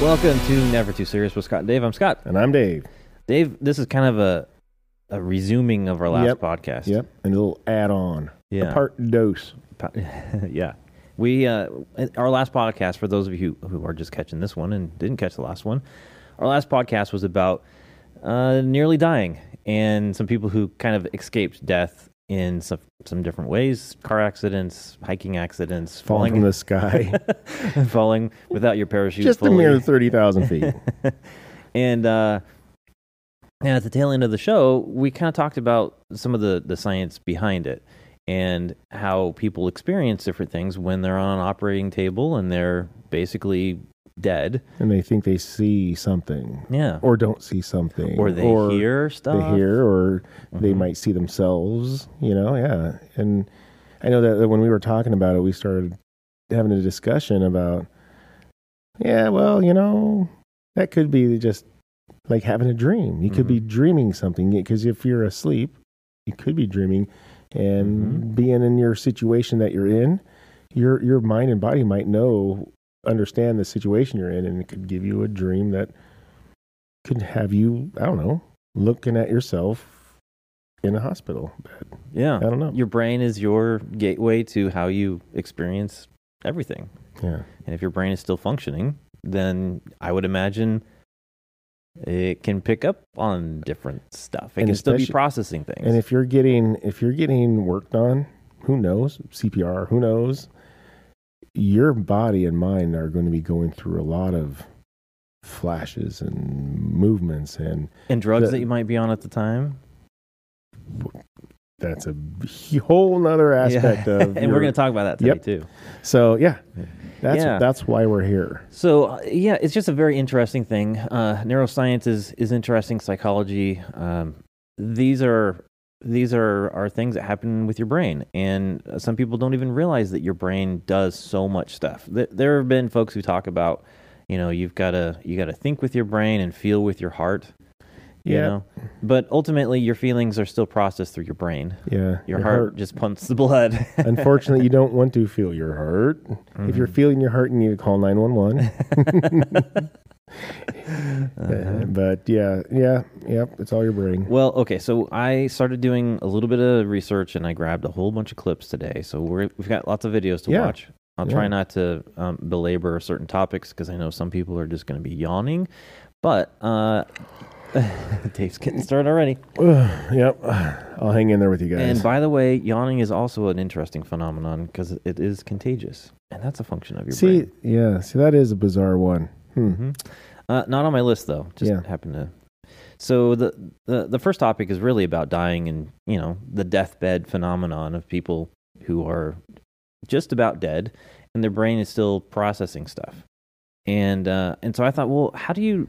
Welcome to Never Too Serious with Scott and Dave. I'm Scott. And I'm Dave. Dave, this is kind of a a resuming of our last Yep. podcast. Yep. And a little add on. Yeah. A part dose. Yeah. We uh our last podcast for those of you who, who are just catching this one and didn't catch the last one. Our last podcast was about uh nearly dying and some people who kind of escaped death in some some different ways, car accidents, hiking accidents, Falling from the sky. falling without your parachute Just a fully. mere 30,000 feet. and uh, and at the tail end of the show, we kind of talked about some of the the science behind it and how people experience different things when they're on an operating table and they're basically dead. and they think they see something Yeah. or don't see something. Or they hear stuff. They hear or they Mhm. might see themselves, you know? Yeah. And I know that, that when we were talking about it, we started having a discussion about, yeah, well, you know, that could be just like having a dream. You could be dreaming something because if you're asleep, you could be dreaming and Mhm. being in your situation that you're in, your your mind and body might know understand the situation you're in and it could give you a dream that could have you, I don't know, looking at yourself in a hospital bed. Yeah. I don't know. Your brain is your gateway to how you experience everything. Yeah. And if your brain is still functioning, then I would imagine it can pick up on different stuff. It And can still be processing things. And if you're getting if you're getting worked on, who knows? CPR, who knows? Your body and mind are going to be going through a lot of flashes and movements and and drugs the- that you might be on at the time. that's a whole nother aspect Yeah. of and your- we're going to talk about that today Yep. too. So yeah. That's Yeah. that's why we're here. So uh, yeah, it's just a very interesting thing. Uh, neuroscience is is interesting. Psychology. Um, these are these are are things that happen with your brain, and some people don't even realize that your brain does so much stuff. There have been folks who talk about, you know, you've got to you got to think with your brain and feel with your heart. You Yeah. know, but ultimately your feelings are still processed through your brain. Yeah. Your, heart, just pumps the blood. Unfortunately, you don't want to feel your heart. If you're Mhm. feeling your heart, you need to call 911. Uh-huh. but yeah, yeah, yep, it's all your brain. Well, okay, so I started doing a little bit of research and I grabbed a whole bunch of clips today. So we're, we've got lots of videos to Yeah. watch. I'll try not to um, belabor certain topics because I know some people are just going to be yawning. But uh, Dave's getting started already. yep, I'll hang in there with you guys. And by the way, yawning is also an interesting phenomenon because it is contagious, and that's a function of your see, brain. yeah, see, that is a bizarre one. Hmm. hmm Uh, not on my list though. Just Yeah. happened to. So the, the the first topic is really about dying and you know the deathbed phenomenon of people who are just about dead and their brain is still processing stuff. And uh, and so I thought, well, how do you?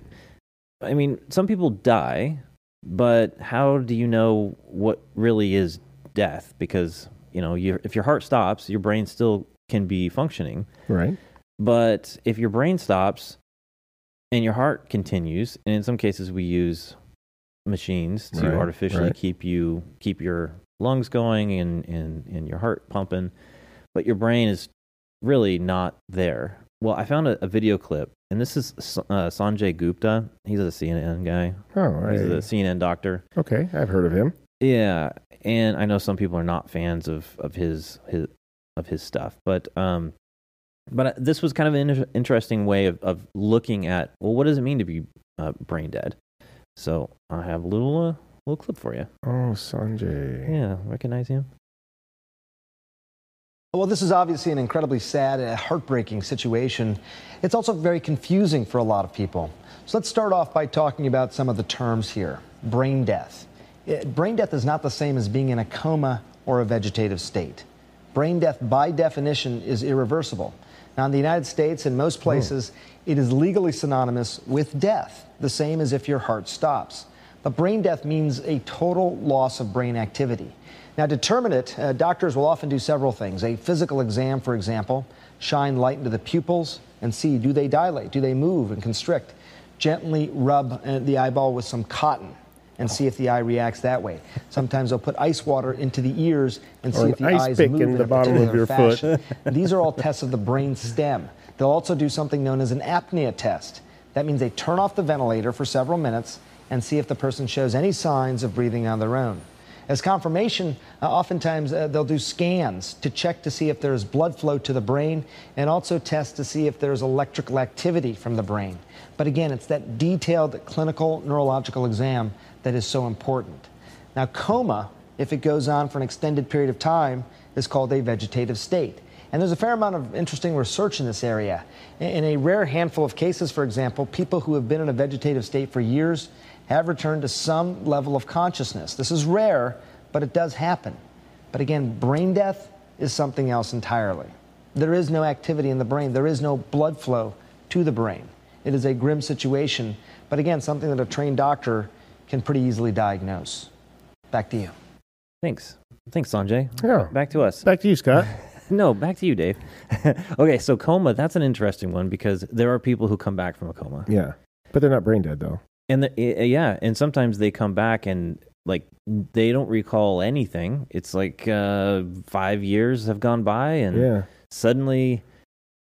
I mean, some people die, but how do you know what really is death? Because you know, you if your heart stops, your brain still can be functioning. Right? But if your brain stops and your heart continues, and in some cases we use machines to Right, artificially right. keep you keep your lungs going and, and, and your heart pumping, but your brain is really not there. Well, I found a, a video clip, and this is uh, Sanjay Gupta. He's a CNN guy. Oh, right. He's a CNN doctor. okay, I've heard of him. Yeah, and I know some people are not fans of of his his of his stuff, but um, but uh, this was kind of an interesting way of of looking at well, what does it mean to be uh, brain dead? So I have a little uh, little clip for you. Oh, Sanjay. Yeah, recognize him? Well, this is obviously an incredibly sad and heartbreaking situation. It's also very confusing for a lot of people. So let's start off by talking about some of the terms here. Brain death. Eh, Brain death is not the same as being in a coma or a vegetative state. Brain death, by definition, is irreversible. Now, in the United States in most places, it is legally synonymous with death, the same as if your heart stops. But brain death means a total loss of brain activity. Now, to determine it, uh, doctors will often do several things. A physical exam, for example, shine light into the pupils and see do they dilate, do they move and constrict. Gently rub uh, the eyeball with some cotton and see if the eye reacts that way. Sometimes they'll put ice water into the ears and see Or if the eyes move in in, the a bottom of your fashion. And these are all tests of the brain stem. They'll also do something known as an apnea test. That means they turn off the ventilator for several minutes and see if the person shows any signs of breathing on their own. As confirmation, uh, oftentimes uh, they'll do scans to check to see if there's blood flow to the brain and also test to see if there's electrical activity from the brain. But again, it's that detailed clinical neurological exam that is so important. Now, coma, if it goes on for an extended period of time, is called a vegetative state. And there's a fair amount of interesting research in this area. In a rare handful of cases, for example, people who have been in a vegetative state for years have returned to some level of consciousness. This is rare, but it does happen. But again, brain death is something else entirely. There is no activity in the brain, there is no blood flow to the brain. It is a grim situation, but again, something that a trained doctor can pretty easily diagnose. Back to you. Thanks. Thanks, Sanjay. Yeah. Back to us. Back to you, Scott. No, back to you, Dave. okay, so coma, that's an interesting one because there are people who come back from a coma. yeah. But they're not brain dead, though. And the, eh, yeah, and sometimes they come back and like they don't recall anything. It's like uh, five years have gone by, and Yeah. suddenly,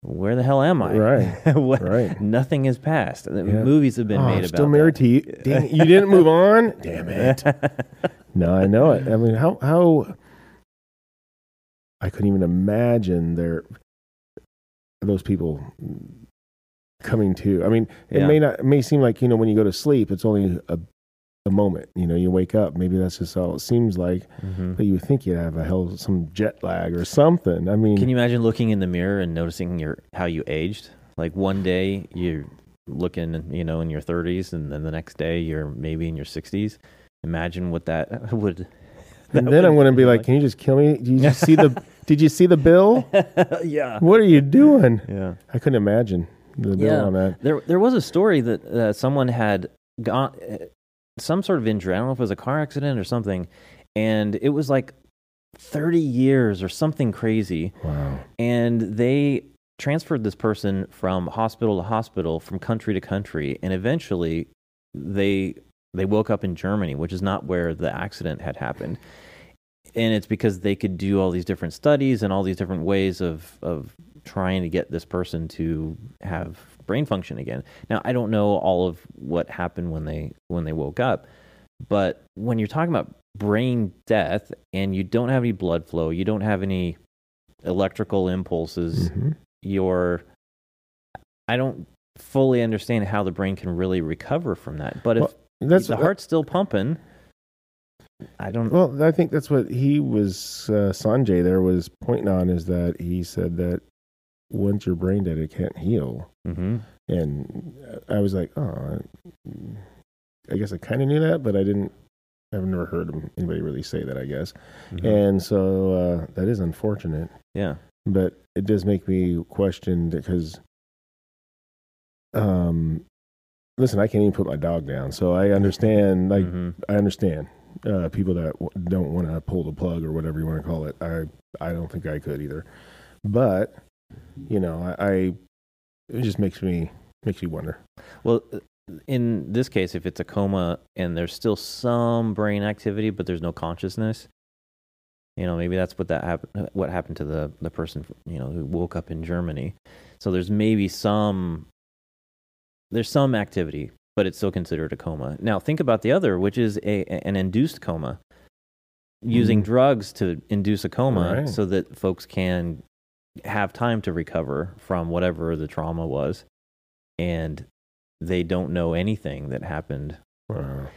where the hell am I? Right. What- Right. Nothing has passed. The Yeah. Movies have been oh, made I'm about still married that. to you. Dang, you didn't move on? Damn it. No, I know it. I mean, how how I couldn't even imagine there those people coming to. I mean, it Yeah. may not it may seem like you know when you go to sleep, it's only a a moment. You know, you wake up. Maybe that's just how it seems like. Mhm. But you would think you'd have a hell some jet lag or something. I mean, Can you imagine looking in the mirror and noticing your how you aged? Like one day you're looking, you know, in your 30s, and then the next day you're maybe in your 60s. Imagine what that would. and that then I'm going to be like, "Can you just kill me? Did you just see the? Did you see the bill? yeah, What are you doing?" yeah. I couldn't imagine the bill Yeah. on that. There, there was a story that uh, someone had gone some sort of injury. I don't know if it was a car accident or something, and it was like 30 years or something crazy. Wow. and they transferred this person from hospital to hospital from country to country and eventually they they woke up in Germany which is not where the accident had happened and it's because they could do all these different studies and all these different ways of of trying to get this person to have brain function again now i don't know all of what happened when they when they woke up but when you're talking about brain death and you don't have any blood flow you don't have any electrical impulses Mhm. your I don't fully understand how the brain can really recover from that. But if Well, That's the heart's still pumping, I don't. Well, I think that's what he was. Uh, Sanjay there was pointing on is that he said that once you're brain dead, it can't heal. hmm And I was like, oh, I guess I kind of knew that, but I didn't. I've never heard anybody really say that. I guess, and so uh, that is unfortunate. yeah, But it does make me question because, um, listen, I can't even put my dog down, so I understand. Like, Mhm. I understand uh, people that w- don't want to pull the plug or whatever you want to call it. I I don't think I could either. But you know, I, I it just makes me makes you wonder. Well, in this case, if it's a coma and there's still some brain activity, but there's no consciousness, you know, maybe that's what that happened. What happened to the the person, you know, who woke up in Germany. So there's maybe some there's some activity, but it's still considered a coma. Now think about the other, which is a an induced coma. Using Mhm. drugs to induce a coma Right. so that folks can have time to recover from whatever the trauma was and they don't know anything that happened. Wow.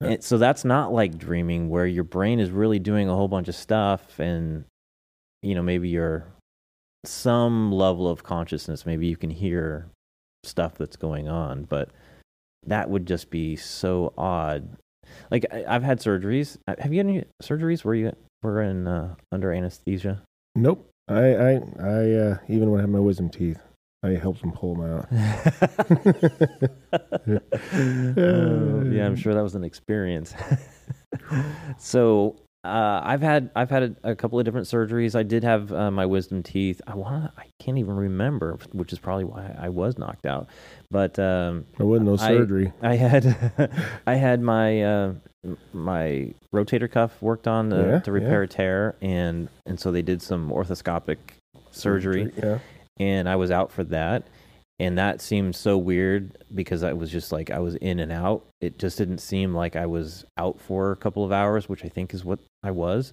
Yeah. And so that's not like dreaming where your brain is really doing a whole bunch of stuff and you know maybe you're some level of consciousness maybe you can hear stuff that's going on but that would just be so odd like I, i've had surgeries have you had any surgeries where you were in uh, under anesthesia Nope. I I I uh, even when I have my wisdom teeth, I helped them pull them out. Oh, yeah, I'm sure that was an experience. so uh, I've had I've had a, a couple of different surgeries. I did have uh, my wisdom teeth. I want I can't even remember, which is probably why I was knocked out. But um, There wasn't no surgery. I had I had my uh, my rotator cuff worked on uh, Yeah, to repair a tear, and and so they did some orthoscopic surgery Yeah. and I was out for that. and that seemed so weird because I was just like I was in and out. It just didn't seem like I was out for a couple of hours, which I think is what I was.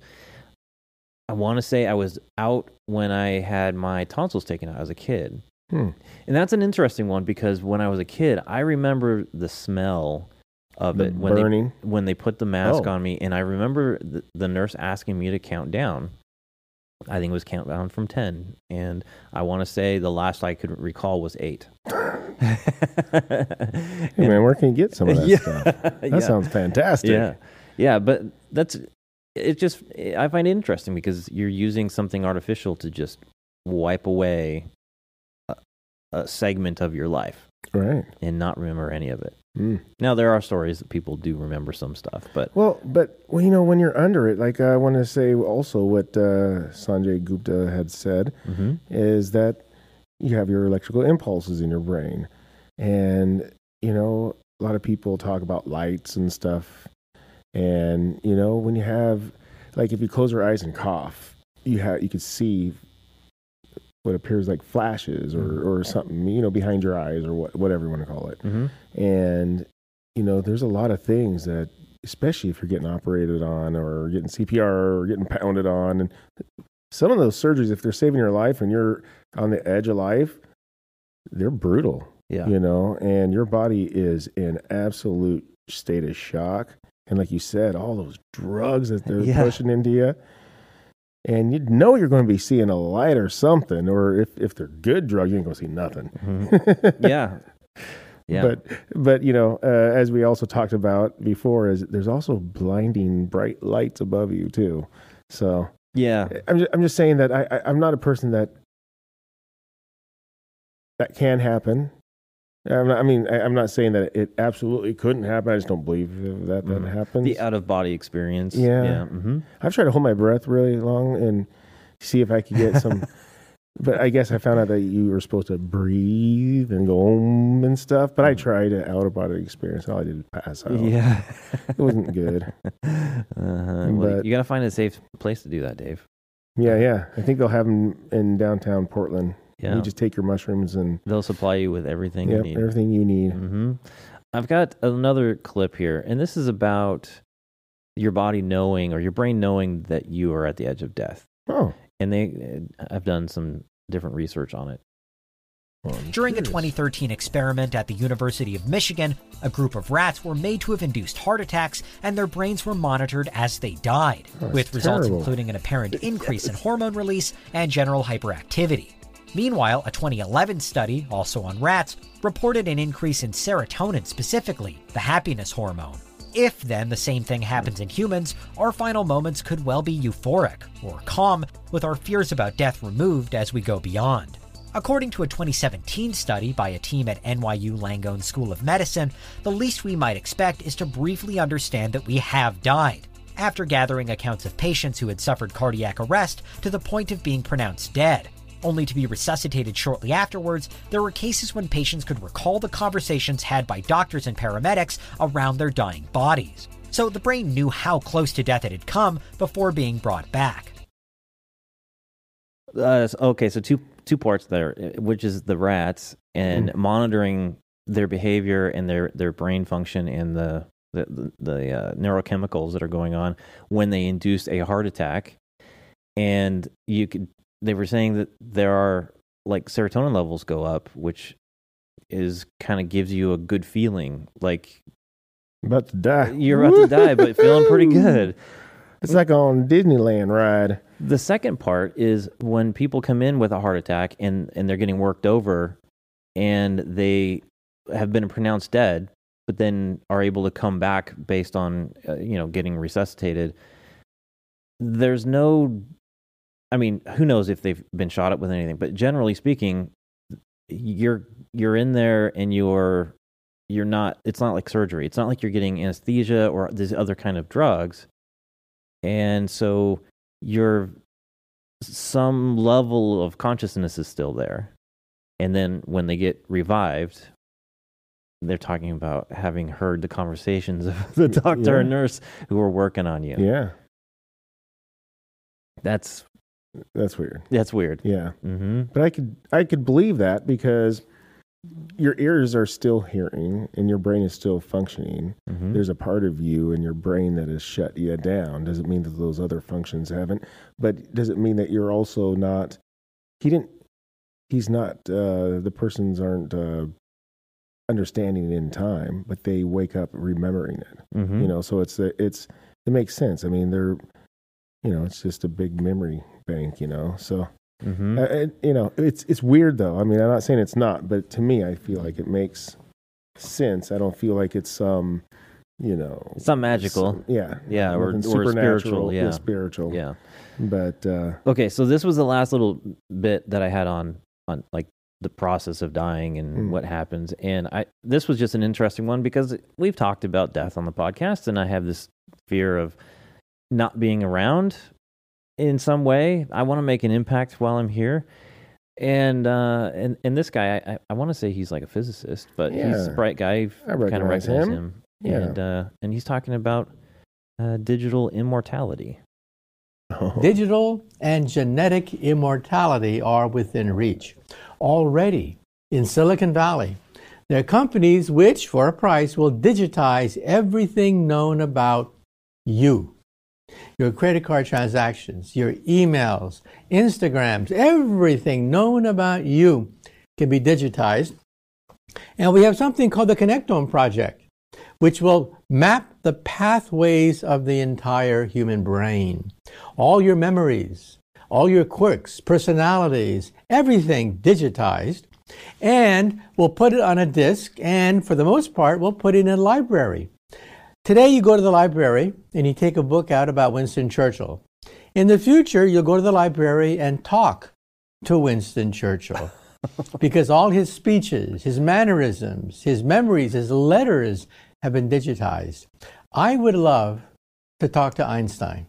I want to say I was out when I had my tonsils taken out as a kid. Hmm. And that's an interesting one because when I was a kid, I remember the smell of The it when they when they put the mask Oh. on me, and I remember the, the nurse asking me to count down. I think it was count down from ten, and I want to say the last I could recall was eight. Hey, man, where can you get some of that yeah, stuff? That yeah. sounds fantastic. Yeah, yeah, but that's it. Just I find it interesting because you're using something artificial to just wipe away a, a segment of your life Right. and not remember any of it. Mm. Now there are stories that people do remember some stuff, but Well, but well, you know, when you're under it, like I want to say also what uh, Sanjay Gupta had said Mhm. is that you have your electrical impulses in your brain, and you know, a lot of people talk about lights and stuff, and you know, when you have, like, if you close your eyes and cough, you have you could see what appears like flashes or or something, you know, behind your eyes or what whatever you want to call it. Mhm. And, you know, there's a lot of things that, especially if you're getting operated on or getting CPR or getting pounded on, and some of those surgeries, if they're saving your life and you're on the edge of life, they're brutal, yeah, you know, and your body is in absolute state of shock. And like you said, all those drugs that they're Yeah. pushing into you. And you know you're going to be seeing a light or something, or if, if they're good drugs, you ain't going to see nothing. Mhm. yeah, yeah. But but you know, uh, as we also talked about before, is there's also blinding bright lights above you too. So yeah, I'm just, I'm just saying that I, I I'm not a person that that can happen. I'm not, I mean, I, I'm not saying that it absolutely couldn't happen. I just don't believe that that Mhm. happens. the out of body experience. Yeah. yeah. hmm I've tried to hold my breath really long and see if I could get some. but I guess I found out that you were supposed to breathe and go om and stuff. But I tried an out of body experience. All I did was pass out. Yeah, It wasn't good. uh-huh. Well, you got to find a safe place to do that, Dave. Yeah, yeah. I think they'll have them in downtown Portland. Yeah, You just take your mushrooms and they'll supply you with everything yep, you need. everything you need. hmm I've got another clip here, and this is about your body knowing or your brain knowing that you are at the edge of death. Oh, And they, I've done some different research on it. well, I'm During a 2013 experiment at the University of Michigan, a group of rats were made to have induced heart attacks and their brains were monitored as they died, Oh, with it's results terrible. including an apparent increase in hormone release and general hyperactivity. Meanwhile, a 2011 study, also on rats, reported an increase in serotonin specifically, the happiness hormone. If then the same thing happens in humans, our final moments could well be euphoric or calm, with our fears about death removed as we go beyond. According to a 2017 study by a team at NYU Langone School of Medicine, the least we might expect is to briefly understand that we have died. After gathering accounts of patients who had suffered cardiac arrest to the point of being pronounced dead, only to be resuscitated shortly afterwards, there were cases when patients could recall the conversations had by doctors and paramedics around their dying bodies. So the brain knew how close to death it had come before being brought back. Uh, okay, so two two parts there, which is the rats and monitoring their behavior and their their brain function and the the the, the uh, neurochemicals that are going on when they induce a heart attack. And you could, they were saying that there are like serotonin levels go up, which is kind of gives you a good feeling, like about to die. you're about to die, but feeling pretty good. It's like on Disneyland ride. The second part is when people come in with a heart attack and, and they're getting worked over and they have been pronounced dead, but then are able to come back based on, uh, you know, getting resuscitated. There's no, I mean, who knows if they've been shot up with anything, but generally speaking, you're, you're in there and you're, you're not, it's not like surgery. It's not like you're getting anesthesia or these other kind of drugs. And so your some level of consciousness is still there. And then when they get revived, they're talking about having heard the conversations of the doctor Yeah. and nurse who were working on you. Yeah, That's that's weird. that's weird. Yeah, hmm but I could I could believe that because your ears are still hearing and your brain is still functioning. Mhm. There's a part of you in your brain that has shut you down. Doesn't mean that those other functions haven't, but does it mean that you're also not? He didn't. He's not. Uh, the persons aren't uh, understanding it in time, but they wake up remembering it. Mhm. You know, so it's it's it makes sense. I mean, they're, you know, it's just a big memory bank. You know, so. Mhm. Uh, it, you know, it's it's weird though. I mean, I'm not saying it's not, but to me, I feel like it makes sense. I don't feel like it's um, you know, It's not magical. some- yeah, Yeah, or- or spiritual, yeah. spiritual. yeah. but uh, Okay, so this was the last little bit that I had on on like the process of dying and Mm. what happens. And I this was just an interesting one because we've talked about death on the podcast and I have this fear of not being around in some way. I want to make an impact while I'm here. And uh and and this guy I I, I want to say he's like a physicist, but he's a bright guy. I kind of recognize recognize him. him. Yeah. And uh and he's talking about uh digital immortality. Digital and genetic immortality are within reach. Already in Silicon Valley, there are companies which, for a price, will digitize everything known about you. Your credit card transactions, your emails, Instagrams, everything known about you can be digitized. And we have something called the Connectome Project, which will map the pathways of the entire human brain. All your memories, all your quirks, personalities, everything digitized. And we'll put it on a disk, and for the most part, we'll put it in a library. Today, you go to the library and you take a book out about Winston Churchill. In the future, you'll go to the library and talk to Winston Churchill because all his speeches, his mannerisms, his memories, his letters have been digitized. I would love to talk to Einstein.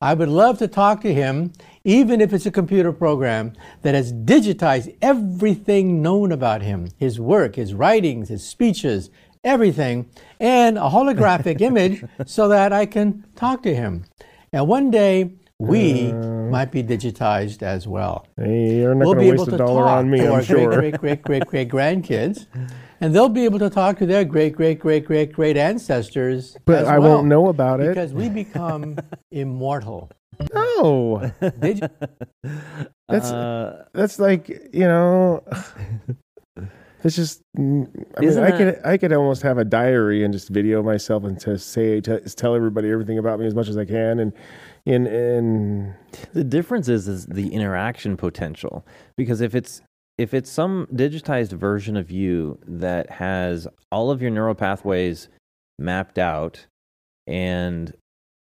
I would love to talk to him, even if it's a computer program that has digitized everything known about him his work, his writings, his speeches, everything, and a holographic image so that I can talk to him. And one day, we might be digitized as well you're not we'll going be to able waste to a dollar talk on me, to I'm our sure. great, great, great, great, great grandkids, and they'll be able to talk to their great, great, great, great, great ancestors. But as I well, won't know about it. because we become immortal. no, Did That's- uh, that's like you know. It's just. mm, I mean, Isn't I that- could I could almost have a diary and just video myself and to say to tell everybody everything about me as much as I can and and and The difference is is the interaction potential because if it's if it's some digitized version of you that has all of your neural pathways mapped out and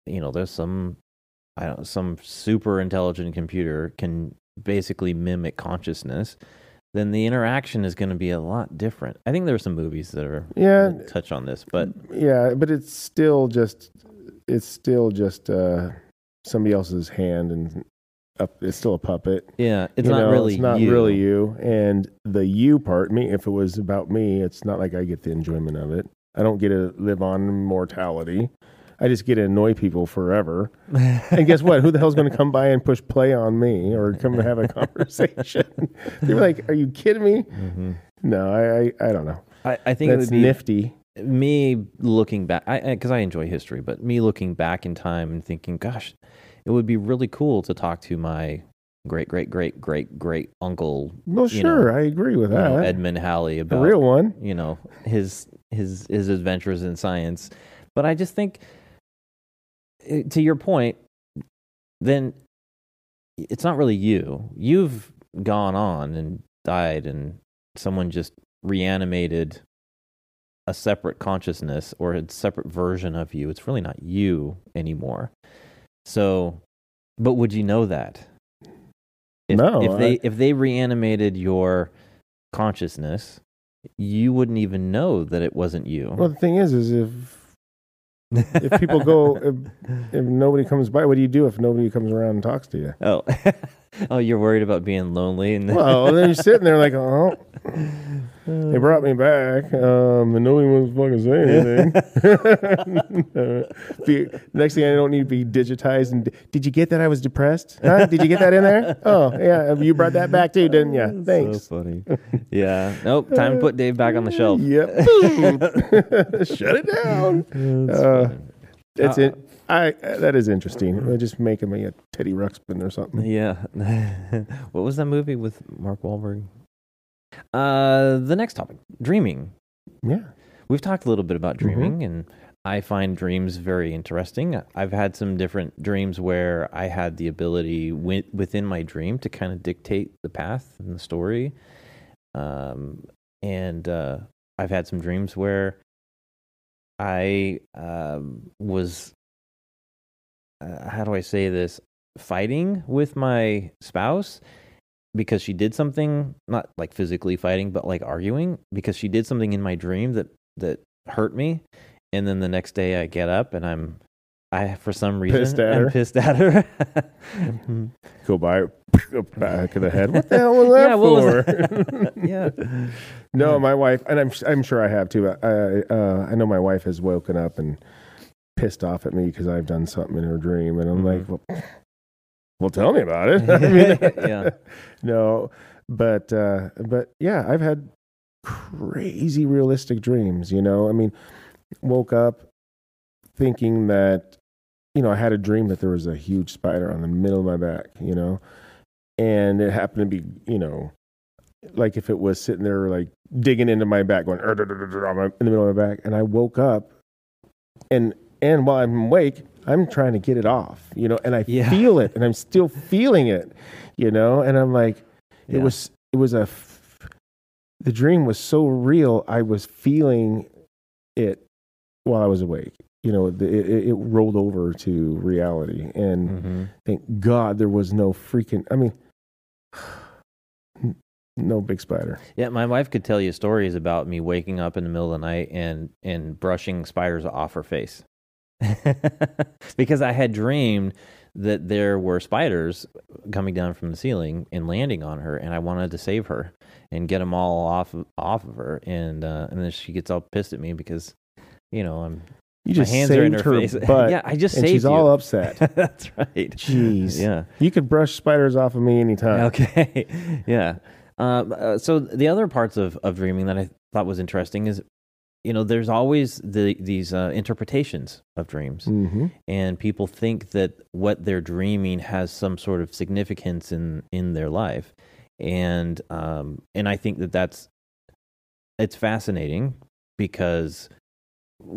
you know there's some I don't some super intelligent computer can basically mimic consciousness then the interaction is going to be a lot different. I think there are some movies that are Yeah. touch on this, but yeah, but it's still just it's still just uh, somebody else's hand and up. It's still a puppet. yeah, it's You not know, really it's not you. really you and the you part me if it was about me it's not like i get the enjoyment of it i don't get to live on immortality i just get to annoy people forever. And guess what? Who the hell's going to come by and push play on me or come and have a conversation? They're like are you kidding me? Mhm. no i i, I don't know. I, I think it that's would be nifty. me looking back I because I, enjoy history but me looking back in time and thinking gosh it would be really cool to talk to my great great great great great uncle well sure know, i agree with you know, that. Edmund halley the real one. you know his his his adventures in science. But i just think to your point then it's not really you. You've gone on and died and someone just reanimated a separate consciousness or a separate version of you. It's really not you anymore. So but would you know that? If, No, if they I- if they reanimated your consciousness you wouldn't even know that it wasn't you. Well the thing is is if if people go if, if nobody comes by what do you do if nobody comes around and talks to you? Oh oh you're worried about being lonely and well then you're sitting there like oh they brought me back, um, and no one was fucking saying anything. Next thing I don't need to be digitized. And did you get that I was depressed? Huh? Did you get that in there? Oh yeah, you brought that back too, didn't you? Thanks. So funny. Yeah. Nope. Time to put Dave back on the shelf. Yep. Shut it down. Uh, that's it. I uh, that is interesting. Uh, Just making me a Teddy Ruxpin or something. Yeah. what was that movie with Mark Wahlberg? Uh, the next topic, dreaming. Yeah. We've talked a little bit about Mm-hmm. dreaming, and I find dreams very interesting. I've had some different dreams where I had the ability wi- within my dream to kind of dictate the path and the story. Um, and uh, I've had some dreams where I um, was, uh, how do I say this, fighting with my spouse because she did something, not like physically fighting, but like arguing because she did something in my dream that that hurt me. And then the next day I get up and I'm I for some reason Pissed at her? pissed at her. Go by the back of the head. What the hell was that Yeah, what was for? yeah. no, my wife, and I'm I'm sure I have too. I uh, I know my wife has woken up and pissed off at me because I've done something in her dream, and I'm like, well, well, tell me about it. I mean, Yeah. no, but uh, but yeah, I've had crazy realistic dreams. You know, I mean, woke up thinking that you know I had a dream that there was a huge spider on the middle of my back. You know, and it happened to be you know like if it was sitting there like digging into my back going in the middle of my back and i woke up and and while i'm awake i'm trying to get it off you know and i Yeah. feel it and i'm still feeling it you know and i'm like it Yeah. was it was a f- the dream was so real i was feeling it while i was awake you know the, it, it rolled over to reality and Mhm. thank god there was no freaking i mean no big spider Yeah, my wife could tell you stories about me waking up in the middle of the night and and brushing spiders off her face. because I had dreamed that there were spiders coming down from the ceiling and landing on her and I wanted to save her and get them all off of, off of her and uh, and then she gets all pissed at me because you know, I'm you my just hands saved are in her, her face. butt yeah, I just and saved she's you. all upset That's right. jeez Yeah. you could brush spiders off of me anytime Okay. yeah. Um, uh, so the other parts of, of dreaming that I thought was interesting is, you know, there's always the, these uh, interpretations of dreams, hmm and people think that what they're dreaming has some sort of significance in in their life, and um, and I think that that's it's fascinating because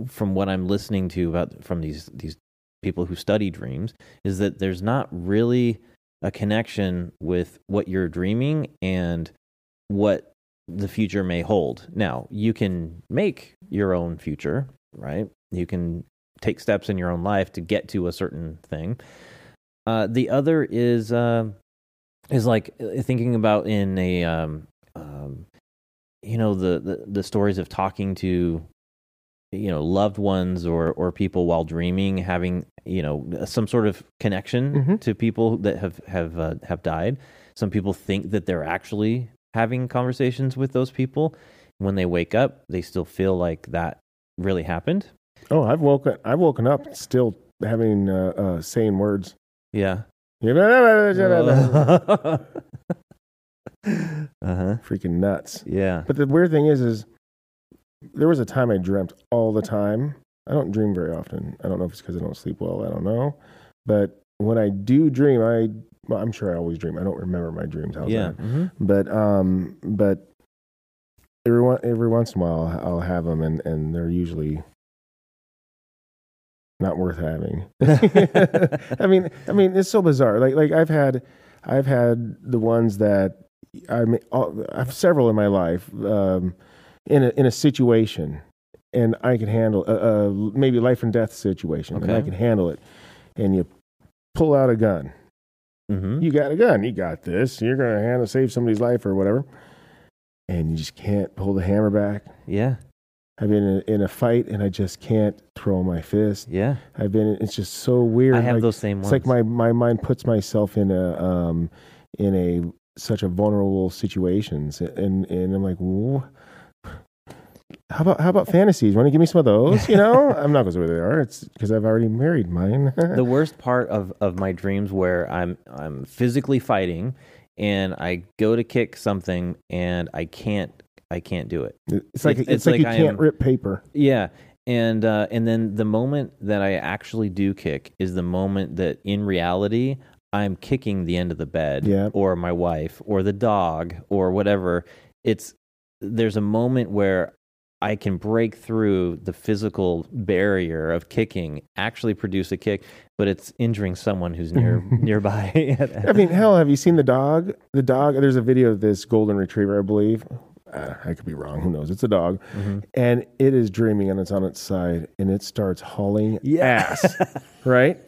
from what I'm listening to about from these these people who study dreams is that there's not really a connection with what you're dreaming and what the future may hold. Now, you can make your own future, right? You can take steps in your own life to get to a certain thing. Uh, the other is uh, is like uh, thinking about in a um, um, you know the, the the stories of talking to you know loved ones or or people while dreaming having you know some sort of connection Mhm. to people that have have uh, have died. Some people think that they're actually having conversations with those people. When they wake up they still feel like that really happened. Oh i've woken i've woken up still having uh, uh saying words. Yeah. Uh-huh. Freaking nuts. Yeah. But the weird thing is is there was a time i dreamt all the time. I don't dream very often. I don't know if it's because i don't sleep well i don't know. But when i do dream i well, i'm sure i always dream. I don't remember my dreams how's yeah that? mhm. but um but every one, every once in a while I'll have them and and they're usually not worth having. I mean i mean it's so bizarre. Like like i've had i've had the ones that i mean all- i have several in my life um in a in a situation and i can handle a, a maybe life and death situation and i can handle it and you pull out a gun Mhm. you got a gun. You got this. You're going to handle save somebody's life or whatever. And you just can't pull the hammer back. yeah I've been in a, in a fight and I just can't throw my fist. yeah I've been. It's just so weird. i have like, those same It's ones like my my mind puts myself in a um in a such a vulnerable situations, and and I'm like, Whoa. How about how about fantasies? Want to give me some of those? You know, I'm not going to say where they are. It's because I've already married mine. the worst part of, of my dreams where I'm I'm physically fighting and I go to kick something and I can't I can't do it. It's like It's- it's, it's like, like you I can't am- rip paper. Yeah. And uh, and then the moment that I actually do kick is the moment that in reality I'm kicking the end of the bed Yeah. or my wife or the dog or whatever. It's there's a moment where I can break through the physical barrier of kicking, actually produce a kick, but it's injuring someone who's near nearby. I mean, hell, have you seen the dog? The dog. There's a video of this golden retriever, I believe. Uh, I could be wrong. Who knows? It's a dog, Mm-hmm. and it is dreaming, and it's on its side, and it starts hauling Yeah. ass, right?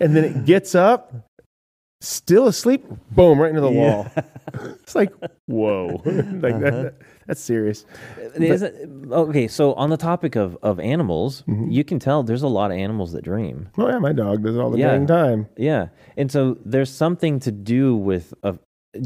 And then it gets up, still asleep, boom, right into the wall. It's like, whoa, like Uh-huh. that, that's serious. It- okay, so on the topic of, of animals, Mm-hmm. you can tell there's a lot of animals that dream. Oh yeah, my dog does it all the Yeah. dang time. Yeah. And so there's something to do with uh,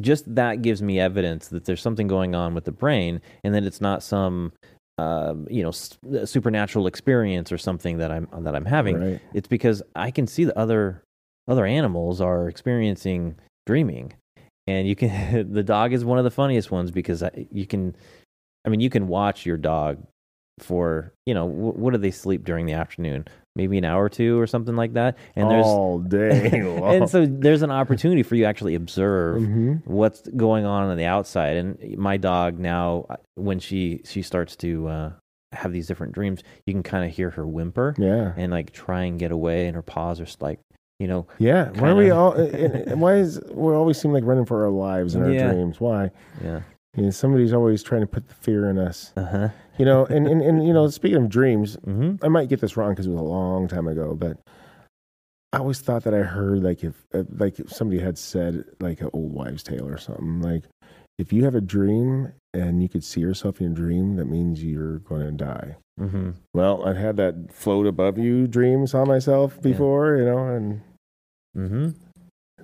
just that gives me evidence that there's something going on with the brain and that it's not some um, you know s- supernatural experience or something that I'm that I'm having. Right. It's because I can see that other other animals are experiencing dreaming. And you can the dog is one of the funniest ones because I, you can I mean you can watch your dog for, you know, wh- what do they sleep during the afternoon? Maybe an hour or two or something like that. And there's all day and so there's an opportunity for you to actually observe Mhm. what's going on on the outside. And my dog now, uh, when she she starts to uh, have these different dreams, you can kind of hear her whimper yeah, and like try and get away, and her paws are like, you know, yeah. Why are we all? and- and why is we always seem like running for our lives in our Yeah. dreams? Why? yeah, You know, somebody's always trying to put the fear in us. uh huh, You know, and, and, and you know, speaking of dreams, hmm I might get this wrong because it was a long time ago, but I always thought that I heard like if uh, like if somebody had said like an old wives' tale or something like if you have a dream and you could see yourself in a dream, that means you're going to die. hmm Well, I've had that float above you dream saw myself before, you know, and hmm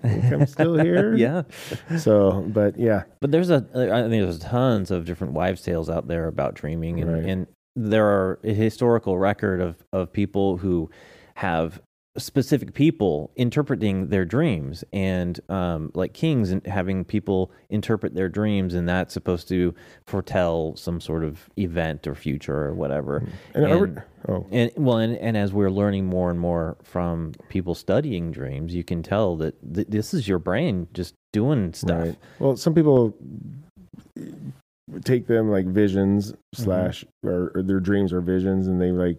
I'm still here. yeah, so, but yeah, but there's a I think there's tons of different wives' tales out there about dreaming, and, Right. and there are a historical record of of people who have specific people interpreting their dreams. And um, like kings and having people interpret their dreams and that's supposed to foretell some sort of event or future or whatever. And, are we- And- oh, and well and, and as we're learning more and more from people studying dreams you can tell that th- this is your brain just doing stuff. Right. Well, some people take them like visions Mm-hmm. slash or, or their dreams are visions, and they like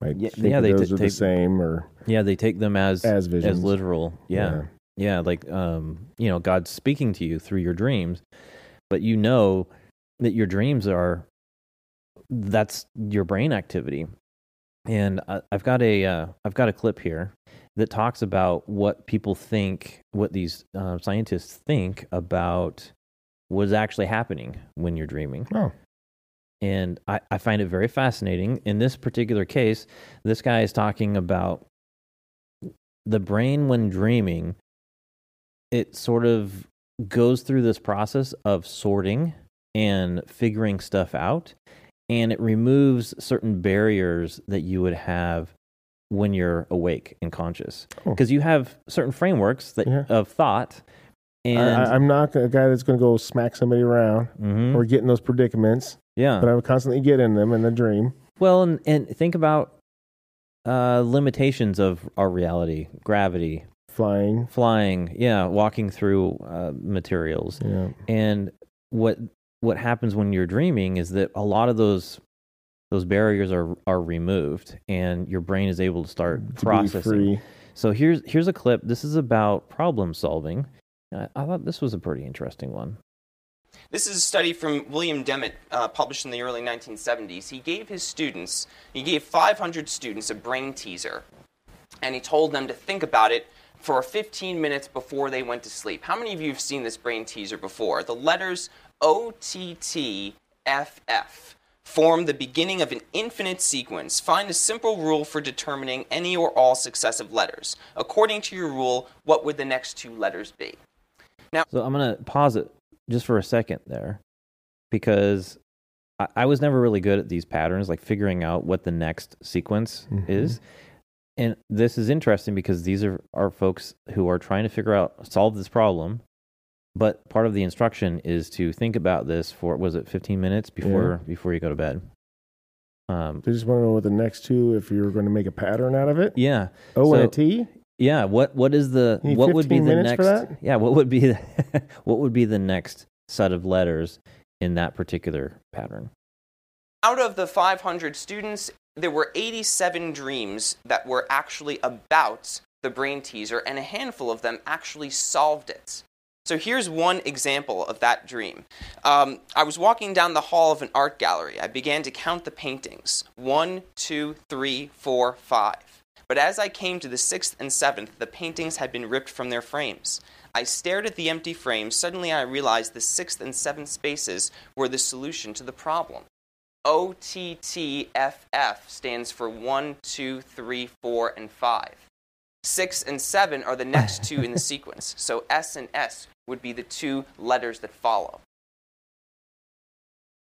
like Yeah, yeah, they those t- are take- the same or yeah they take them as as visions. as literal. Yeah. yeah. Like um you know god's speaking to you through your dreams but you know that your dreams are that's your brain activity. And I, i've got a uh, i've got a clip here that talks about what people think what these uh, scientists think about what's actually happening when you're dreaming. Oh, and I, I find it very fascinating. In this particular case, this guy is talking about the brain when dreaming. It sort of goes through this process of sorting and figuring stuff out, and it removes certain barriers that you would have when you're awake and conscious, Oh. because you have certain frameworks that Yeah. of thought. And I, I'm not a guy that's going to go smack somebody around Mhm. or get in those predicaments, yeah, but I would constantly get in them in the dream. Well, and, and think about uh, limitations of our reality: gravity, Flying, flying, yeah, walking through uh, materials. yeah, And what what happens when you're dreaming is that a lot of those those barriers are are removed, and your brain is able to start to processing. So here's here's a clip. This is about problem solving. I, thought this was a pretty interesting one. This is a study from William Dement, uh, published in the early 1970s. He gave his students, he gave 500 students a brain teaser, and he told them to think about it for 15 minutes before they went to sleep. How many of you have seen this brain teaser before? The letters O T T F F form the beginning of an infinite sequence. Find a simple rule for determining any or all successive letters. According to your rule, what would the next two letters be? So I'm gonna pause it just for a second there, because I, I was never really good at these patterns, like figuring out what the next sequence Mhm. is. And this is interesting because these are are folks who are trying to figure out solve this problem. But part of the instruction is to think about this for was it 15 minutes before before you go to bed. Um, They just want to know what the next two, if you're going to make a pattern out of it. yeah, O and a So- T. Yeah, what what is the what would be the next? Yeah, what would be the, what would be the next set of letters in that particular pattern? Out of the 500 students, there were 87 dreams that were actually about the brain teaser, and a handful of them actually solved it. So here's one example of that dream. Um, I was walking down the hall of an art gallery. I began to count the paintings one, two, three, four, five. But as I came to the sixth and seventh, the paintings had been ripped from their frames. I stared at the empty frames. Suddenly, I realized the sixth and seventh spaces were the solution to the problem. OTTFF stands for 1, 2, 3, 4, and 5. 6 and 7 are the next two in the sequence. So S and S would be the two letters that follow.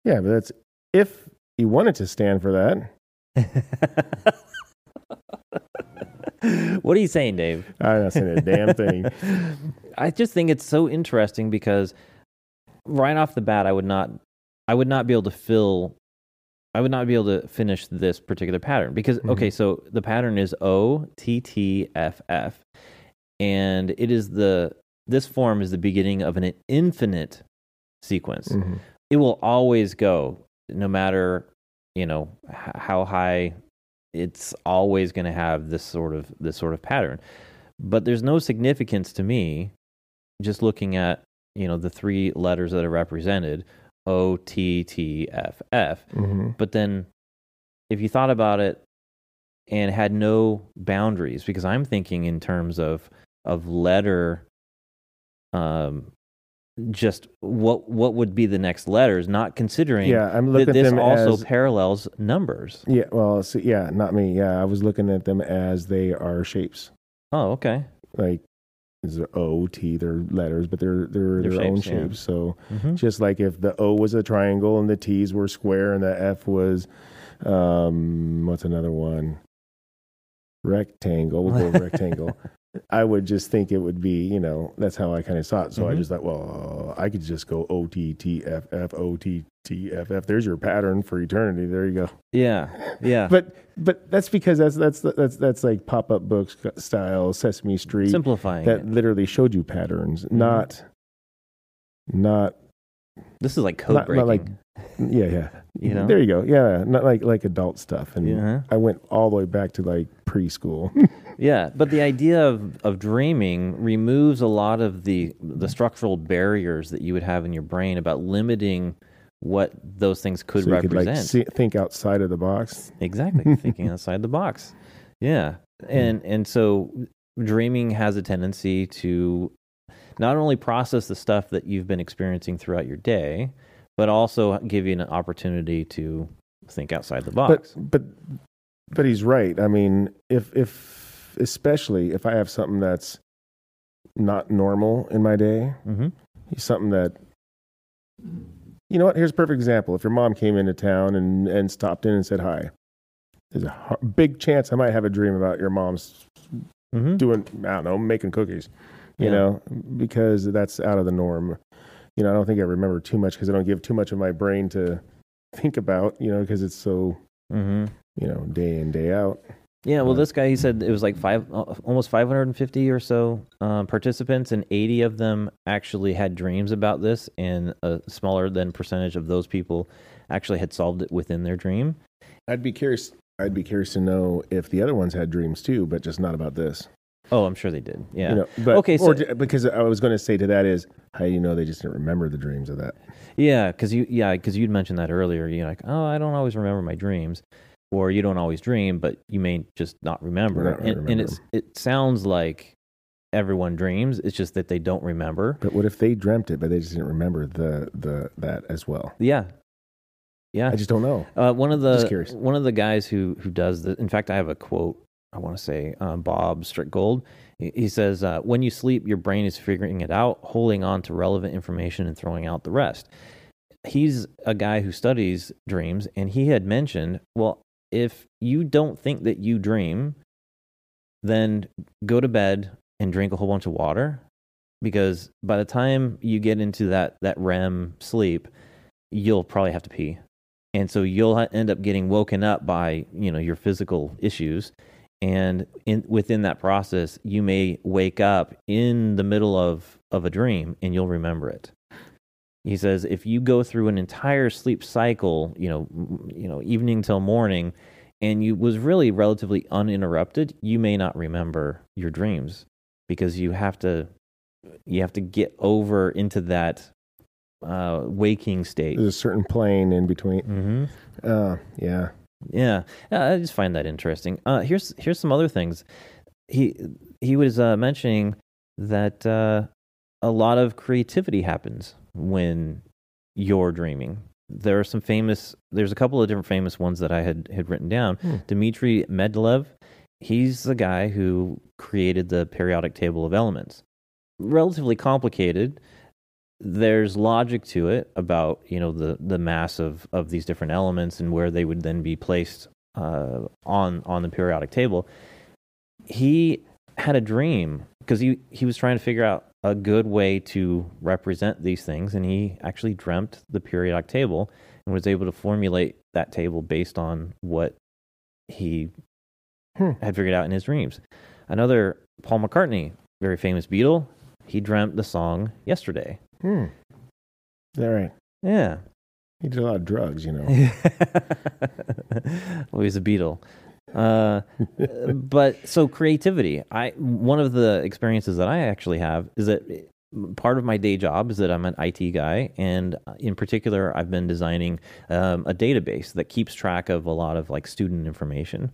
Yeah, but that's if you wanted to stand for that. what are you saying, Dave? I'm not saying a damn thing. I just think it's so interesting because right off the bat, I would not, I would not be able to fill, I would not be able to finish this particular pattern because Mhm. okay, so the pattern is O T T F F, and it is the this form is the beginning of an infinite sequence. Mhm. It will always go, no matter you know how high. It's always going to have this sort of this sort of pattern, but there's no significance to me just looking at you know the three letters that are represented O T T F F. Mhm. But then if you thought about it and had no boundaries, because I'm thinking in terms of of letter um just what what would be the next letters, not considering Yeah, I'm that looking at them also as parallels numbers. yeah. Well, so, yeah, not me. Yeah, I was looking at them as they are shapes. Oh, okay. Like is it O T? They're letters, but they're they're, They're their own shapes, yeah. shapes. So hmm just like if the O was a triangle and the T's were square and the F was um what's another one? Rectangle. We'll go rectangle. I would just think it would be, you know, that's how I kind of saw it. So I Mhm. just thought, well, I could just go O T T F F O T T F F. There's your pattern for eternity. There you go. Yeah. Yeah. But but that's because that's that's that's that's like pop up books style Sesame Street Simplifying that it. literally showed you patterns, not not This is like code not- breaking. not like- yeah yeah You know? there you go yeah not like like adult stuff and Yeah. I went all the way back to like preschool Yeah, but the idea of, of dreaming removes a lot of the the structural barriers that you would have in your brain about limiting what those things could so you could represent. like see, think outside of the box exactly, thinking outside the box. Yeah, and and so dreaming has a tendency to not only process the stuff that you've been experiencing throughout your day, but also give you an opportunity to think outside the box. but but but he's right I mean if if especially if I have something that's not normal in my day hmm something that you know what here's a perfect example. If your mom came into town and and stopped in and said hi there's a big chance i might have a dream about your mom's hmm doing i don't know making cookies you Yeah. know because that's out of the norm. You know i don't think i remember too much because i don't give too much of my brain to think about you know because it's so hmm you know day in day out Yeah, well, this guy he said it was like five, uh, almost 550 or so um, participants, and 80 of them actually had dreams about this, and a smaller than percentage of those people actually had solved it within their dream. i'd be curious i'd be curious to know if the other ones had dreams too but just not about this Oh, I'm sure they did. Yeah. You know, but Okay, so- d- because I was going to say to that is, how do you know they just didn't remember the dreams of that? Yeah, because you yeah because you'd mentioned that earlier. You're like, oh, I don't always remember my dreams, or you don't always dream, but you may just not remember. Not and, and it's it sounds like everyone dreams. It's just that they don't remember. But what if they dreamt it, but they just didn't remember the the that as well? Yeah. Yeah. I just don't know. Uh, one of the one of the guys who who does the. In fact, I have a quote I want to say uh, Bob Stickgold. He he says, uh, when you sleep, your brain is figuring it out, holding on to relevant information and throwing out the rest. He's a guy who studies dreams, and he had mentioned, well, if you don't think that you dream, then go to bed and drink a whole bunch of water because by the time you get into that that REM sleep, you'll probably have to pee. And so you'll end up getting woken up by, you know, your physical issues and in within that process you may wake up in the middle of of a dream and you'll remember it. He says if you go through an entire sleep cycle, you know, m- you know, evening till morning and you was really relatively uninterrupted, you may not remember your dreams because you have to you have to get over into that uh, waking state. There's a certain plane in between. hmm Uh, yeah. Yeah, Yeah, I just find that interesting. Uh, here's here's some other things. He he was uh, mentioning that uh, a lot of creativity happens when you're dreaming. There are some famous. There's a couple of different famous ones that I had had written down. Hmm. Dmitry Mendeleev. He's the guy who created the periodic table of elements. Relatively complicated. There's logic to it about you know the the mass of of these different elements and where they would then be placed uh, on on the periodic table. He had a dream because he he was trying to figure out a good way to represent these things, and he actually dreamt the periodic table and was able to formulate that table based on what he Hmm. had figured out in his dreams. Another Paul McCartney, very famous Beatle, he dreamt the song yesterday. Hmm. Is that right? Yeah. He did a lot of drugs, you know. well, he's a Beatle. Uh, but so creativity. I one of the experiences that I actually have is that part of my day job is that I'm an IT guy, and in particular, I've been designing um, a database that keeps track of a lot of like student information.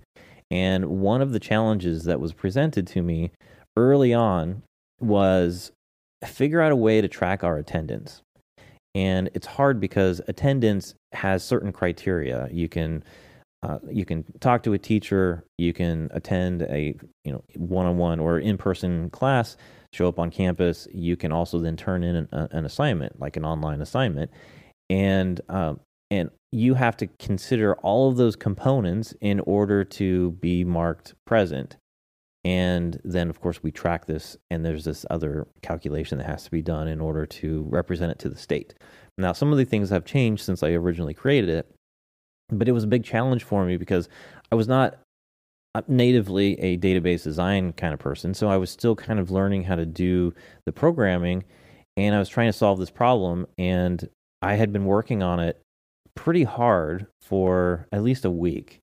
And one of the challenges that was presented to me early on was figure out a way to track our attendance. And it's hard because attendance has certain criteria. You can uh, you can talk to a teacher, you can attend a you know one-on-one or in-person class, show up on campus. You can also then turn in an, an assignment, like an online assignment, and um, and you have to consider all of those components in order to be marked present. And then, of course, we track this, and there's this other calculation that has to be done in order to represent it to the state. Now, some of the things have changed since I originally created it, but it was a big challenge for me because I was not natively a database design kind of person. So I was still kind of learning how to do the programming, and I was trying to solve this problem. And I had been working on it pretty hard for at least a week.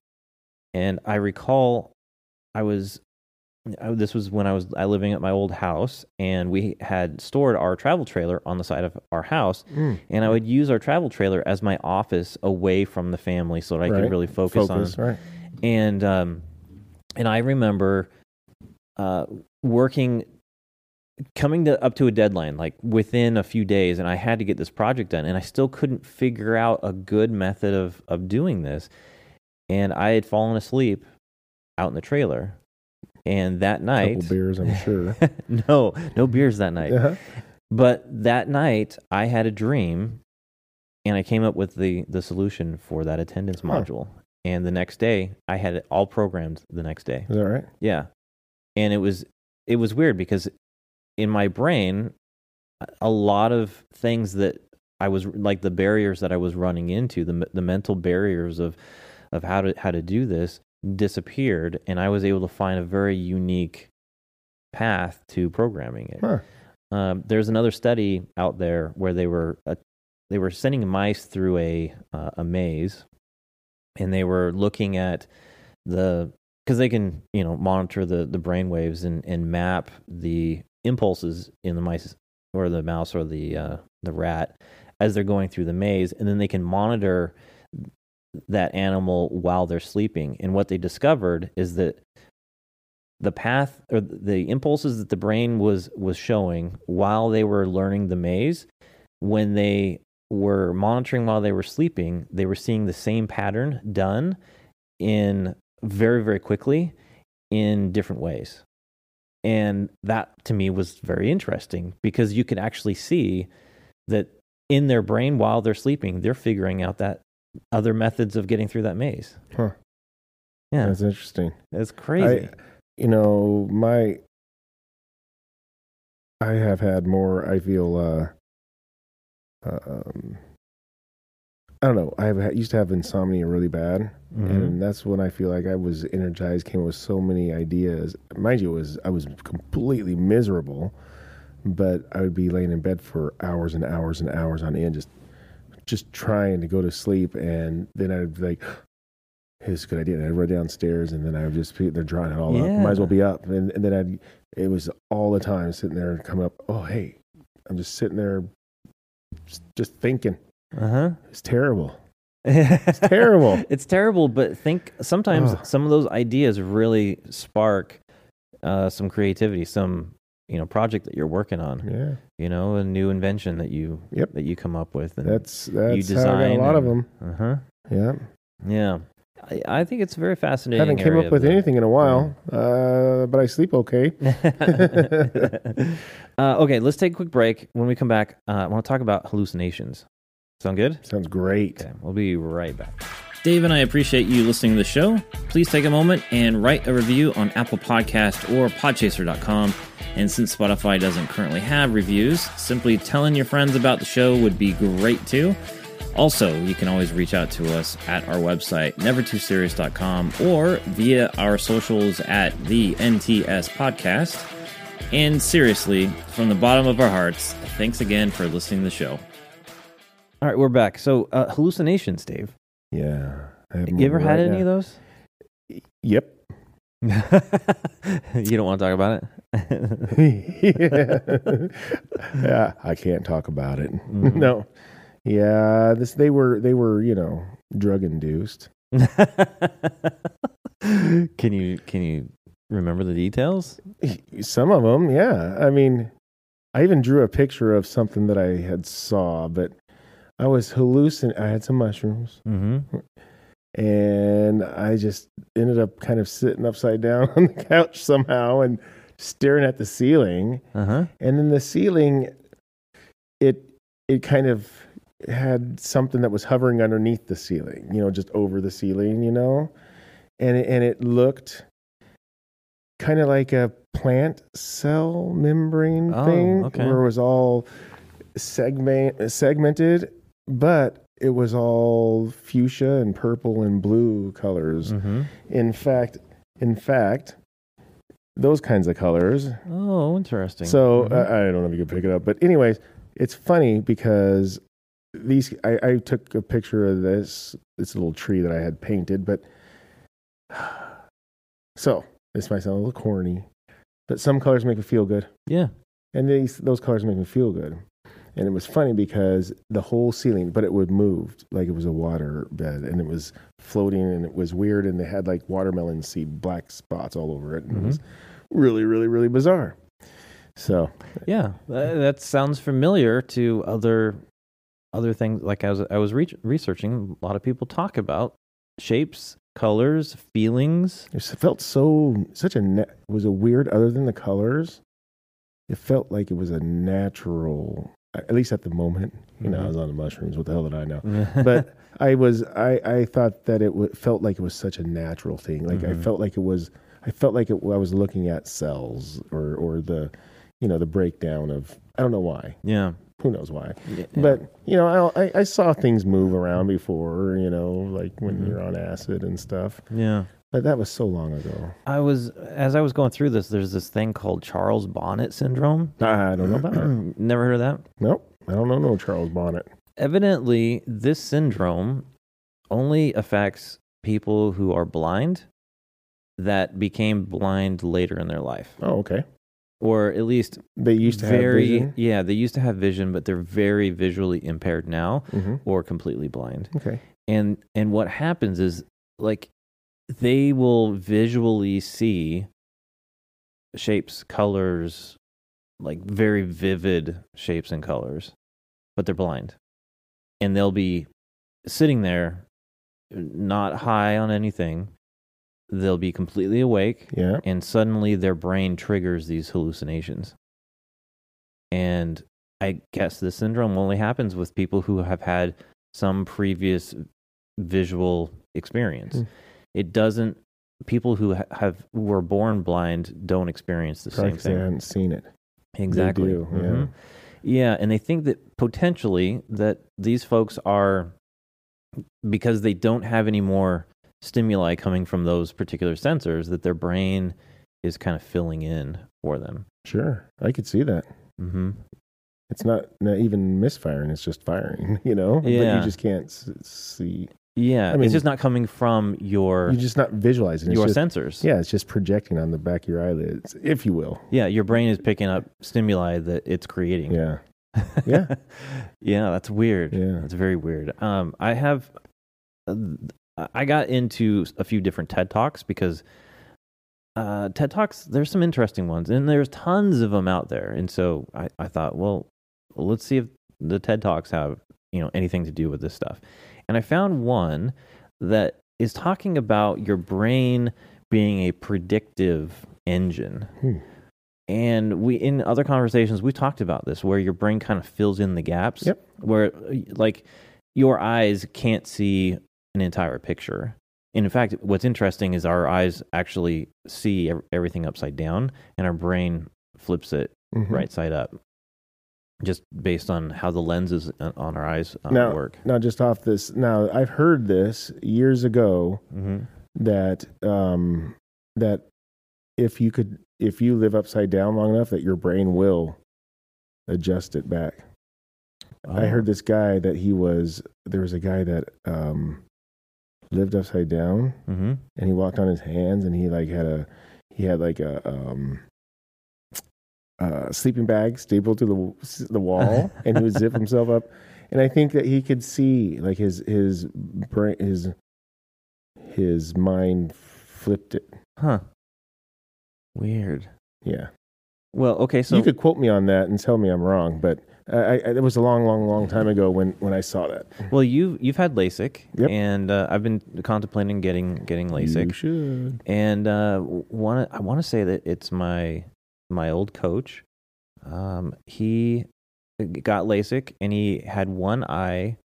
And I recall I was I, this was when I was I living at my old house, and we had stored our travel trailer on the side of our house, Mm. and I would use our travel trailer as my office away from the family, so that I Right. could really focus, Focus, on. right? And um, and I remember uh, working, coming to up to a deadline like within a few days, and I had to get this project done, and I still couldn't figure out a good method of of doing this, and I had fallen asleep out in the trailer, and that night, Couple beers, I'm sure. no, no beers that night. Uh-huh. But that night, I had a dream, and I came up with the the solution for that attendance Huh. module. And the next day, I had it all programmed. The next day, Is that right? yeah, and it was it was weird because in my brain, a lot of things that I was like the barriers that I was running into, the the mental barriers of of how to how to do this disappeared, and I was able to find a very unique path to programming it. Huh. Um, there's another study out there where they were uh, they were sending mice through a uh, a maze, and they were looking at the because they can you know monitor the the brain waves and and map the impulses in the mice or the mouse or the uh, the rat as they're going through the maze, and then they can monitor that animal while they're sleeping. And what they discovered is that the path or the impulses that the brain was was showing while they were learning the maze when they were monitoring while they were sleeping they were seeing the same pattern done in very very quickly in different ways. And that to me was very interesting because you can actually see that in their brain while they're sleeping, they're figuring out that other methods of getting through that maze. Huh. Yeah, That's interesting. That's crazy. you know, my I have had more. I feel. uh um, I don't know. I have used to have insomnia really bad, Mhm. and that's when I feel like I was energized. Came up with so many ideas. Mind you, it was I was completely miserable, but I would be laying in bed for hours and hours and hours on end, just just trying to go to sleep, and then I'd be like. It's a good idea. And I'd run downstairs, and then I would just be, they're drawing it all up. Might as well be up. And, and then I'd, it was all the time sitting there and coming up. Oh, hey, I'm just sitting there, just, just thinking. Uh-huh. It's terrible. it's terrible. It's terrible, but think sometimes some of those ideas really spark uh, some creativity, some you know project that you're working on. Yeah, You know, a new invention that you Yep. that you come up with. And, that's that's you how I got design a lot of them. uh-huh. Yeah, Yeah, I, I think it's a very fascinating. I haven't came up with of the- anything in a while, uh, but I sleep okay. uh, okay, let's take a quick break. When we come back, uh, I want to talk about hallucinations. Sound good? Sounds great. Okay, we'll be right back. Dave and I appreciate you listening to the show. Please take a moment and write a review on Apple Podcast or Podchaser.com. And since Spotify doesn't currently have reviews, simply telling your friends about the show would be great too. Also, you can always reach out to us at our website, nevertooserious.com, or via our socials at the NTS Podcast. And seriously, from the bottom of our hearts, thanks again for listening to the show. All right, we're back. So, uh, hallucinations, Dave. Yeah. Have You ever more had right any of those? Yep. you don't want to talk about yeah. yeah, I can't talk about it. Mhm. no. Yeah, this they were they were, you know, drug induced. can you can you remember the details? Some of them, yeah. I mean, I even drew a picture of something that I had saw, but I was hallucinating. I had some mushrooms Mm-hmm. And I just ended up kind of sitting upside down on the couch somehow and staring at the ceiling. Uh huh. and then the ceiling it it kind of had something that was hovering underneath the ceiling you know just over the ceiling you know and it, and it looked kind of like a plant cell membrane Oh, thing okay. where it was all segment segmented but it was all fuchsia and purple and blue colors Mm-hmm. in fact in fact those kinds of colors Oh, interesting. so Mhm. uh, I don't know if you can pick it up, but anyways, it's funny because these I, I took a picture of this this little tree that I had painted, but so this might sound a little corny, but some colors make me feel good, yeah. and these those colors make me feel good. And it was funny because the whole ceiling, but it would move like it was a water bed, and it was floating, and it was weird, and they had like watermelon seed black spots all over it, and it was mm-hmm. really, really, really bizarre. So Yeah, Tha- that sounds familiar to other other things. Like I was I was re- researching, a lot of people talk about shapes, colors, feelings. It felt so such a it was a weird. Other than the colors, it felt like it was a natural. At least at the moment, you know, I Mhm. was on the mushrooms. What the hell did I know? But I was, I, I thought that it w- felt like it was such a natural thing. Like I Mhm. felt like it was, I felt like it, I was looking at cells or, or the, you know, the breakdown of. I don't know why. yeah, Who knows why? Yeah. But you know, I, I, I saw things move around before. You know, like when Mhm. you're on acid and stuff. yeah. But that was so long ago. I was as I was going through this. There's this thing called Charles Bonnet syndrome. I don't know about it. Never heard of that. Nope. I don't know no Charles Bonnet. Evidently, this syndrome only affects people who are blind that became blind later in their life, Oh, okay. or at least They used to very have vision. yeah they used to have vision, but they're very visually impaired now hmm or completely blind. Okay. and and what happens is like they will visually see shapes colors like very vivid shapes and colors but they're blind and they'll be sitting there not high on anything they'll be completely awake Yeah. and suddenly their brain triggers these hallucinations. And I guess this syndrome only happens with people who have had some previous visual experience. Hmm. It doesn't. People who have who were born blind don't experience the Probably same 'cause they thing. hadn't seen it. Exactly. do, yeah. Mhm. Yeah, and they think that potentially that these folks are because they don't have any more stimuli coming from those particular sensors that their brain is kind of filling in for them. Sure, I could see that. hmm It's not, not even misfiring; it's just firing. You know, but Yeah. you just can't s- see. Yeah, I mean- it's just not coming from your You're just not visualizing. It's your just, sensors. Yeah, it's just projecting on the back of your eyelids, if you will. yeah, your brain is picking up stimuli that it's creating. Yeah, Yeah. yeah, that's weird. Yeah. That's very weird. Um, I have, uh, I got into a few different TED Talks because uh, TED Talks, there's some interesting ones and there's tons of them out there. And so I, I thought, well, let's see if the TED Talks have, you know, anything to do with this stuff. And I found one that is talking about your brain being a predictive engine. Hmm. And we in other conversations we talked about this where your brain kind of fills in the gaps. Yep. Where like your eyes can't see an entire picture. And in fact, what's interesting is our eyes actually see everything upside down, and our brain flips it Mhm. right side up, just based on how the lenses on our eyes uh, Now, work. now just off this. Now, I've heard this years ago hmm that um, that if you could, if you live upside down long enough, that your brain will adjust it back. I Oh. heard this guy that he was there was a guy that um, lived upside down hmm and he walked on his hands and he like had a he had like a um uh sleeping bag stapled to the the wall and he would zip himself up and i think that he could see like his his brain his his mind flipped it Huh. Weird. yeah Well, okay, so you could quote me on that and tell me i'm wrong but I, I, it was a long long long time ago when when i saw that well, you you've had LASIK, Yep. and uh, I've been contemplating getting getting LASIK. you should and uh, want I want to say that it's my my old coach. Um, he got LASIK, and he had one eye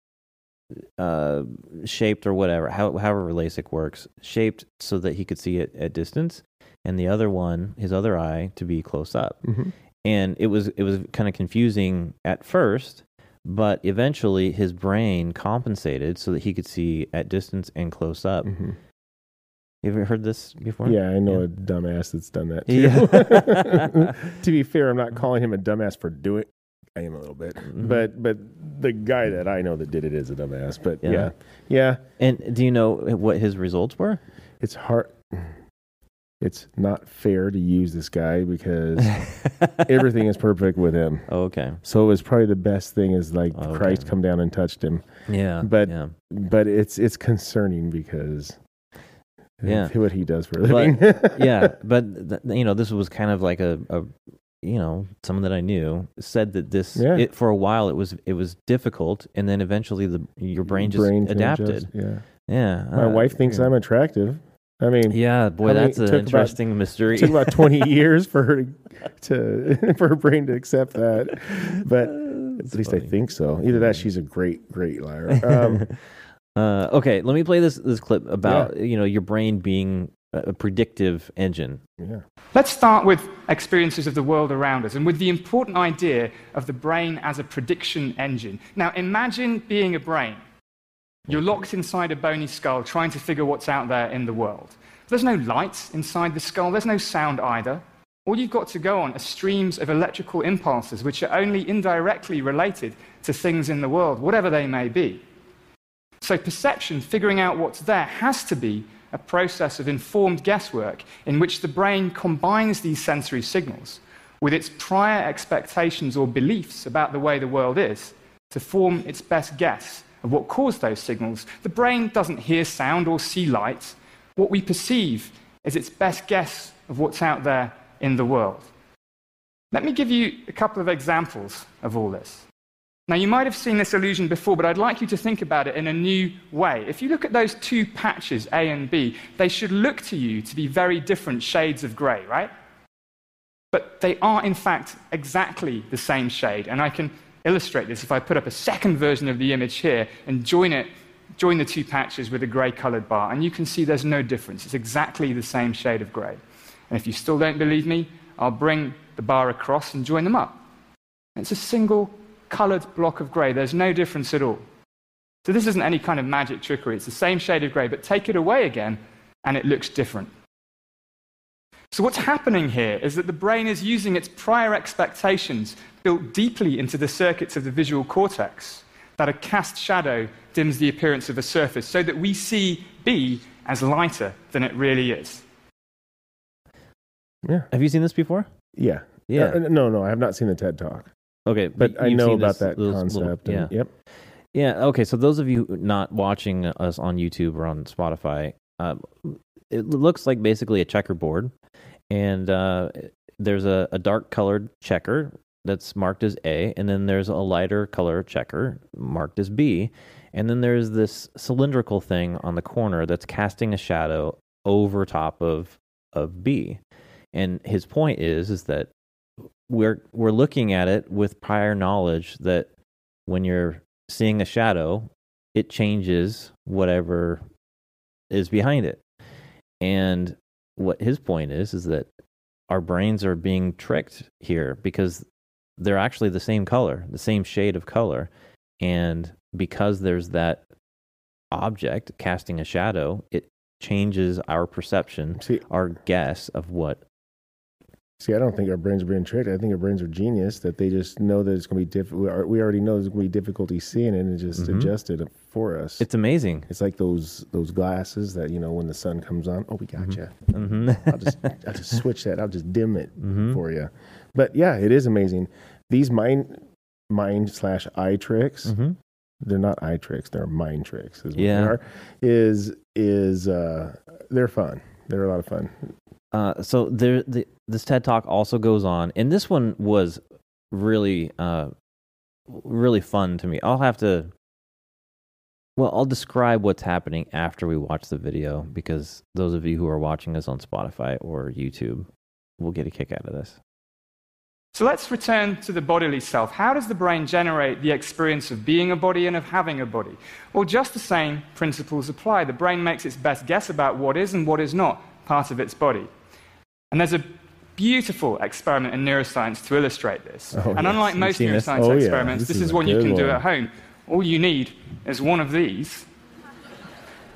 uh, shaped or whatever, how, however LASIK works, shaped so that he could see it at distance, and the other one, his other eye, to be close up. Mhm. And it was it was kind of confusing at first. But eventually, his brain compensated so that he could see at distance and close up. Mhm. You ever heard this before? Yeah, I know Yeah. a dumbass that's done that too. Yeah. to be fair, I'm not calling him a dumbass for doing. I am a little bit, Mhm. but but the guy that I know that did it is a dumbass. But Yeah. yeah, yeah, And do you know what his results were? it's hard. It's not fair to use this guy because everything is perfect with him. Oh, okay. So it was probably the best thing is like Okay. Christ come down and touched him. Yeah. But- yeah. But it's it's concerning because Yeah. what he does for a But- living. yeah, but th- you know, this was kind of like a, a you know, someone that I knew said that this Yeah. it, for a while it was it was difficult, and then eventually the your brain just Brain adapted. Yeah. Yeah, My uh, wife thinks yeah. I'm attractive. I mean, Yeah, boy, that's an took about- interesting mystery. It took about 20 years for her to, to for her brain to accept that. But at least I think so. Either that, she's a great, great liar. Um, uh, okay, let me play this this clip about you know your brain being a a predictive engine. yeah. Let's start with experiences of the world around us and with the important idea of the brain as a prediction engine. Now, imagine being a brain. You're locked inside a bony skull trying to figure what's out there in the world. There's no light inside the skull, there's no sound either. All you've got to go on are streams of electrical impulses which are only indirectly related to things in the world, whatever they may be. So, perception, figuring out what's there, has to be a process of informed guesswork in which the brain combines these sensory signals with its prior expectations or beliefs about the way the world is to form its best guess of what caused those signals. The brain doesn't hear sound or see light. What we perceive is its best guess of what's out there in the world. Let me give you a couple of examples of all this. Now, you might have seen this illusion before, but I'd like you to think about it in a new way. If you look at those two patches, A and B, they should look to you to be very different shades of grey, right? But they are, in fact, exactly the same shade. And I can illustrate this if I put up a second version of the image here and join it, join the two patches with a grey coloured bar. And you can see there's no difference. It's exactly the same shade of grey. And if you still don't believe me, I'll bring the bar across and join them up. It's a single coloured block of grey. There's no difference at all. So this isn't any kind of magic trickery. It's the same shade of grey, but take it away again, and it looks different. So what's happening here is that the brain is using its prior expectations built deeply into the circuits of the visual cortex that a cast shadow dims the appearance of a surface so that we see B as lighter than it really is. Yeah. Have you seen this before? Yeah. Yeah. Uh, no, no, I have not seen the TED Talk, Okay, but I know about this- that those little- concept. yeah. Yep. Yeah. Okay. So those of you not watching us on YouTube or on Spotify, um, it looks like basically a checkerboard, and uh, there's a, a dark colored checker that's marked as A, and then there's a lighter color checker marked as B, and then there's this cylindrical thing on the corner that's casting a shadow over top of of B. And his point is is that we're we're looking at it with prior knowledge that when you're seeing a shadow, it changes whatever is behind it. And what his point is is that our brains are being tricked here because they're actually the same color, the same shade of color. And because there's that object casting a shadow, it changes our perception, See, our guess of what see, I don't think our brains are being tricked. I think our brains are genius that they just know that it's going to be difficult. We, already know there's going to be difficulty seeing it and just Mhm. adjusted it for us. it's amazing. It's like those those glasses that you know when the sun comes on. Oh, we got you. hmm I'll just I'll just switch that. I'll just dim it Mhm. for you. But yeah, it is amazing. These mind mind slash eye tricks. hmm They're not eye tricks. They're mind tricks. Is what Yeah. They are, is is uh they're fun. They're a lot of fun. Uh, so there, the, this TED talk also goes on, and this one was really, uh, really fun to me. I'll have to, well, I'll describe what's happening after we watch the video because those of you who are watching us on Spotify or YouTube will get a kick out of this. So let's return to the bodily self. How does the brain generate the experience of being a body and of having a body? Well, just the same principles apply. The brain makes its best guess about what is and what is not part of its body. And there's a beautiful experiment in neuroscience to illustrate this. Oh, and yes. unlike You've most seen this? neuroscience Oh, yeah. experiments, This this, is is one you good can do at home. All you need is one of these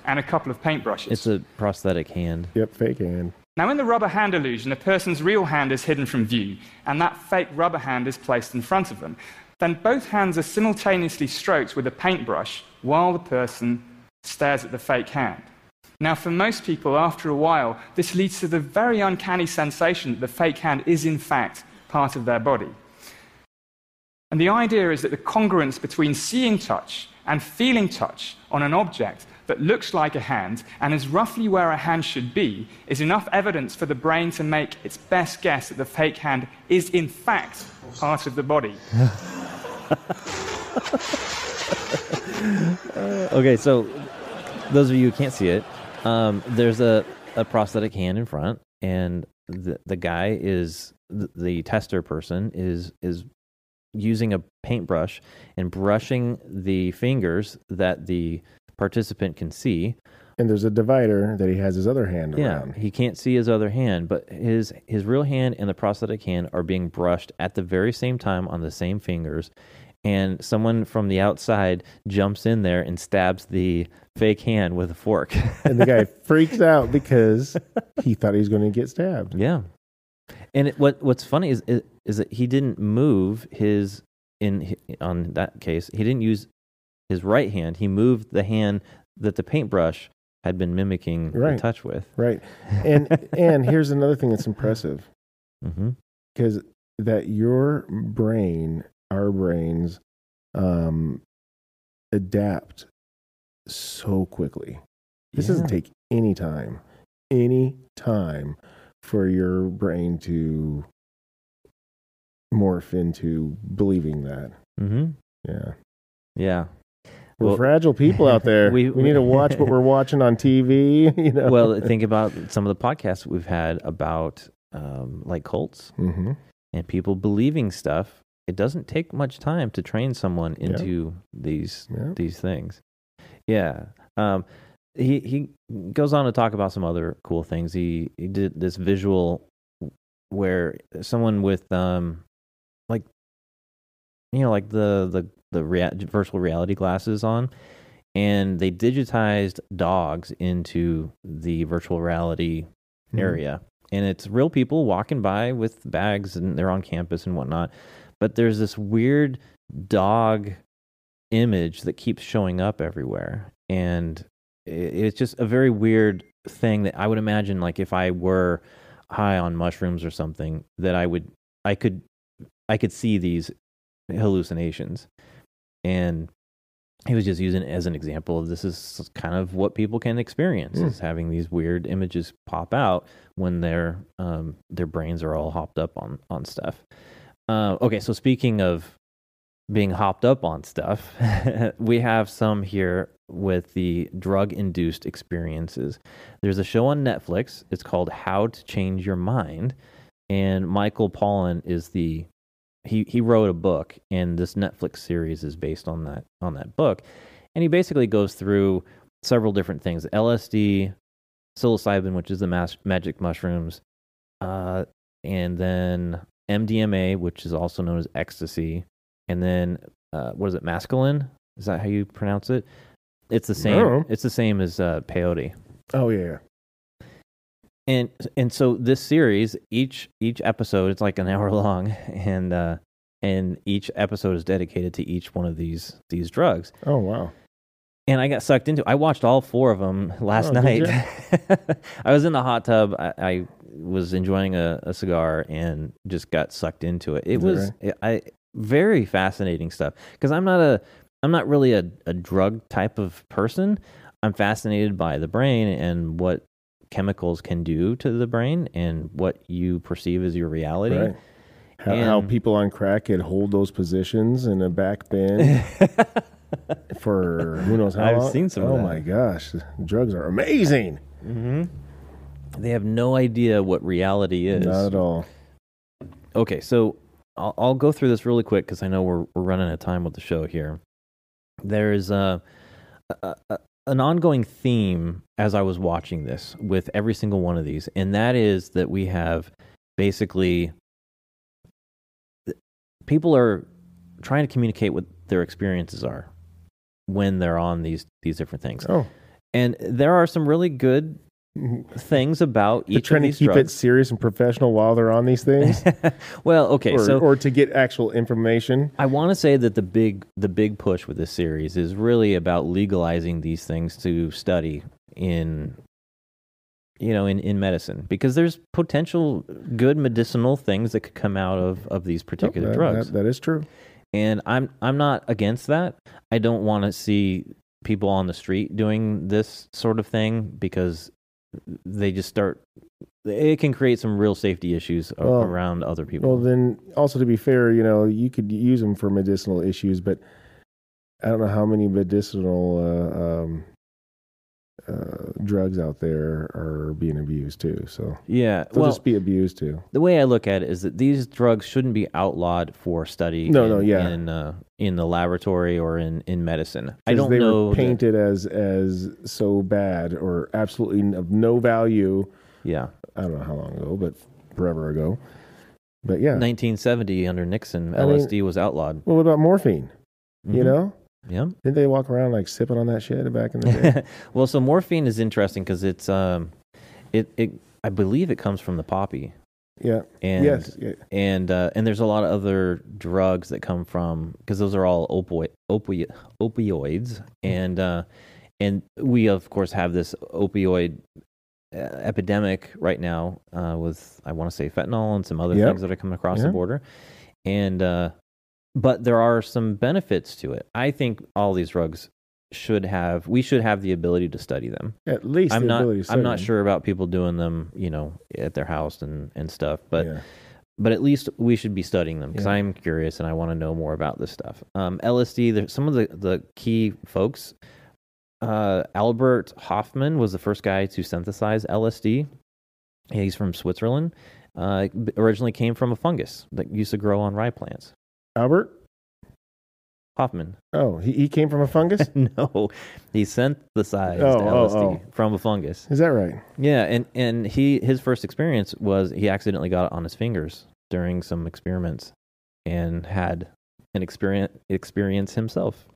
and a couple of paintbrushes. It's a prosthetic hand. Yep, fake hand. Now, in the rubber hand illusion, a person's real hand is hidden from view, and that fake rubber hand is placed in front of them. Then both hands are simultaneously stroked with a paintbrush while the person stares at the fake hand. Now, for most people, after a while, this leads to the very uncanny sensation that the fake hand is, in fact, part of their body. And the idea is that the congruence between seeing touch and feeling touch on an object that looks like a hand and is roughly where a hand should be is enough evidence for the brain to make its best guess that the fake hand is, in fact, part of the body. Okay, so those of you who can't see it, um, there's a, a prosthetic hand in front, and the the guy is the, the tester person is is using a paintbrush and brushing the fingers that the participant can see. And there's a divider that he has his other hand Yeah, around. he can't see his other hand, but his his real hand and the prosthetic hand are being brushed at the very same time on the same fingers. And someone from the outside jumps in there and stabs the fake hand with a fork. And the guy freaks out because he thought he was going to get stabbed. yeah. And it, what what's funny is, is that he didn't move his in on that case. He didn't use his right hand. He moved the hand that the paintbrush had been mimicking Right. touch with. Right. And and here's another thing that's impressive hmm because that your brain, our brains, um, adapt so quickly. This doesn't take any time, any time for your brain to morph into believing that. hmm Yeah. Yeah. We're Well- fragile people out there. We- we, need to watch what we're watching on TV. You know. Well, think about some of the podcasts we've had about um, like cults hmm and people believing stuff. It doesn't take much time to train someone Yeah. into these Yeah. these things. Yeah. Um, he he goes on to talk about some other cool things. He he did this visual where someone with um like you know like the the the rea- virtual reality glasses on and they digitized dogs into the virtual reality Hmm. area and it's real people walking by with bags and they're on campus and whatnot. But there's this weird dog image that keeps showing up everywhere. And it's just a very weird thing that i would imagine like if i were high on mushrooms or something that i would i could i could see these hallucinations. And he was just using it as an example of this is kind of what people can experience Hmm. is having these weird images pop out when their um, their brains are all hopped up on on stuff. Uh, okay, so speaking of being hopped up on stuff, we have some here with the drug induced experiences. There's a show on Netflix. It's called How to Change Your Mind, and Michael Pollan is the he he wrote a book and this Netflix series is based on that on that book and he basically goes through several different things LSD psilocybin which is the mas- magic mushrooms uh and then MDMA which is also known as ecstasy and then uh what is it masculine is that how you pronounce it it's the same No. it's the same as uh peyote Oh yeah. And and so this series each each episode it's like an hour long and uh and each episode is dedicated to each one of these these drugs. Oh wow. and i got sucked into i watched all four of them last Oh, night. i was in the hot tub. I, I was enjoying a, a cigar and just got sucked into it. It Is was i very fascinating stuff. Because i'm not a i'm not really a, a drug type of person. I'm fascinated by the brain and what chemicals can do to the brain and what you perceive as your reality Right. How, how people on crack could hold those positions in a back bend for who knows how I've long. seen some of Oh my gosh, drugs are amazing. hmm they have no idea what reality is Not at all. okay, so I'll, I'll go through this really quick because I know we're we're running out of time with the show here. There's a, a, a an ongoing theme as I was watching this with every single one of these, and that is that we have basically people are trying to communicate what their experiences are when they're on these these different things, Oh, and there are some really good things about they're each trying of to keep it serious and professional while they're on these things, well, okay, or, so or to get actual information. I want to say that the big the big push with this series is really about legalizing these things to study in you know in, in medicine because there's potential good medicinal things that could come out of of these particular That- drugs that- that is true. and I'm I'm not against that. I don't want to see people on the street doing this sort of thing because they just start it can create some real safety issues a- Well- around other people. Well, then also to be fair, you know, you could use them for medicinal issues, but I don't know how many medicinal uh, um, uh, drugs out there are being abused too. So yeah, they'll well, just be abused too. the way I look at it is that these drugs shouldn't be outlawed for study. No, in, no, yeah. in uh, in the laboratory or in in medicine. I don't they know. were that- painted as as so bad or absolutely of no value. yeah, I don't know how long ago, but forever ago. But yeah. 1970 under Nixon, I mean- LSD was outlawed. well, what about morphine? You Mhm. know, yeah. didn't they walk around like sipping on that shit back in the day? well, so morphine is interesting because it's um, it it I believe it comes from the poppy. yeah. And yes. Yeah. and uh, and there's a lot of other drugs that come from because those are all opioid opi- opioids and uh, and we of course have this opioid uh, epidemic right now uh, with I want to say fentanyl and some other Yep. things that are coming across the border and uh, but there are some benefits to it. I think all these drugs should have we should have the ability to study them. At least I'm not I'm study not them. sure about people doing them, you know, at their house and and stuff, but Yeah. but at least we should be studying them because Yeah. I'm curious and I want to know more about this stuff. Um, LSD, there's some of the, the key folks. Uh, Albert Hofmann was the first guy to synthesize LSD. He's from Switzerland. Uh, originally came from a fungus that used to grow on rye plants. Albert? Hofmann. Oh, he, he came from a fungus? no, he synthesized Oh, oh, LSD oh. from a fungus. Is that right? Yeah, and and he his first experience was he accidentally got it on his fingers during some experiments, and had an experience experience himself.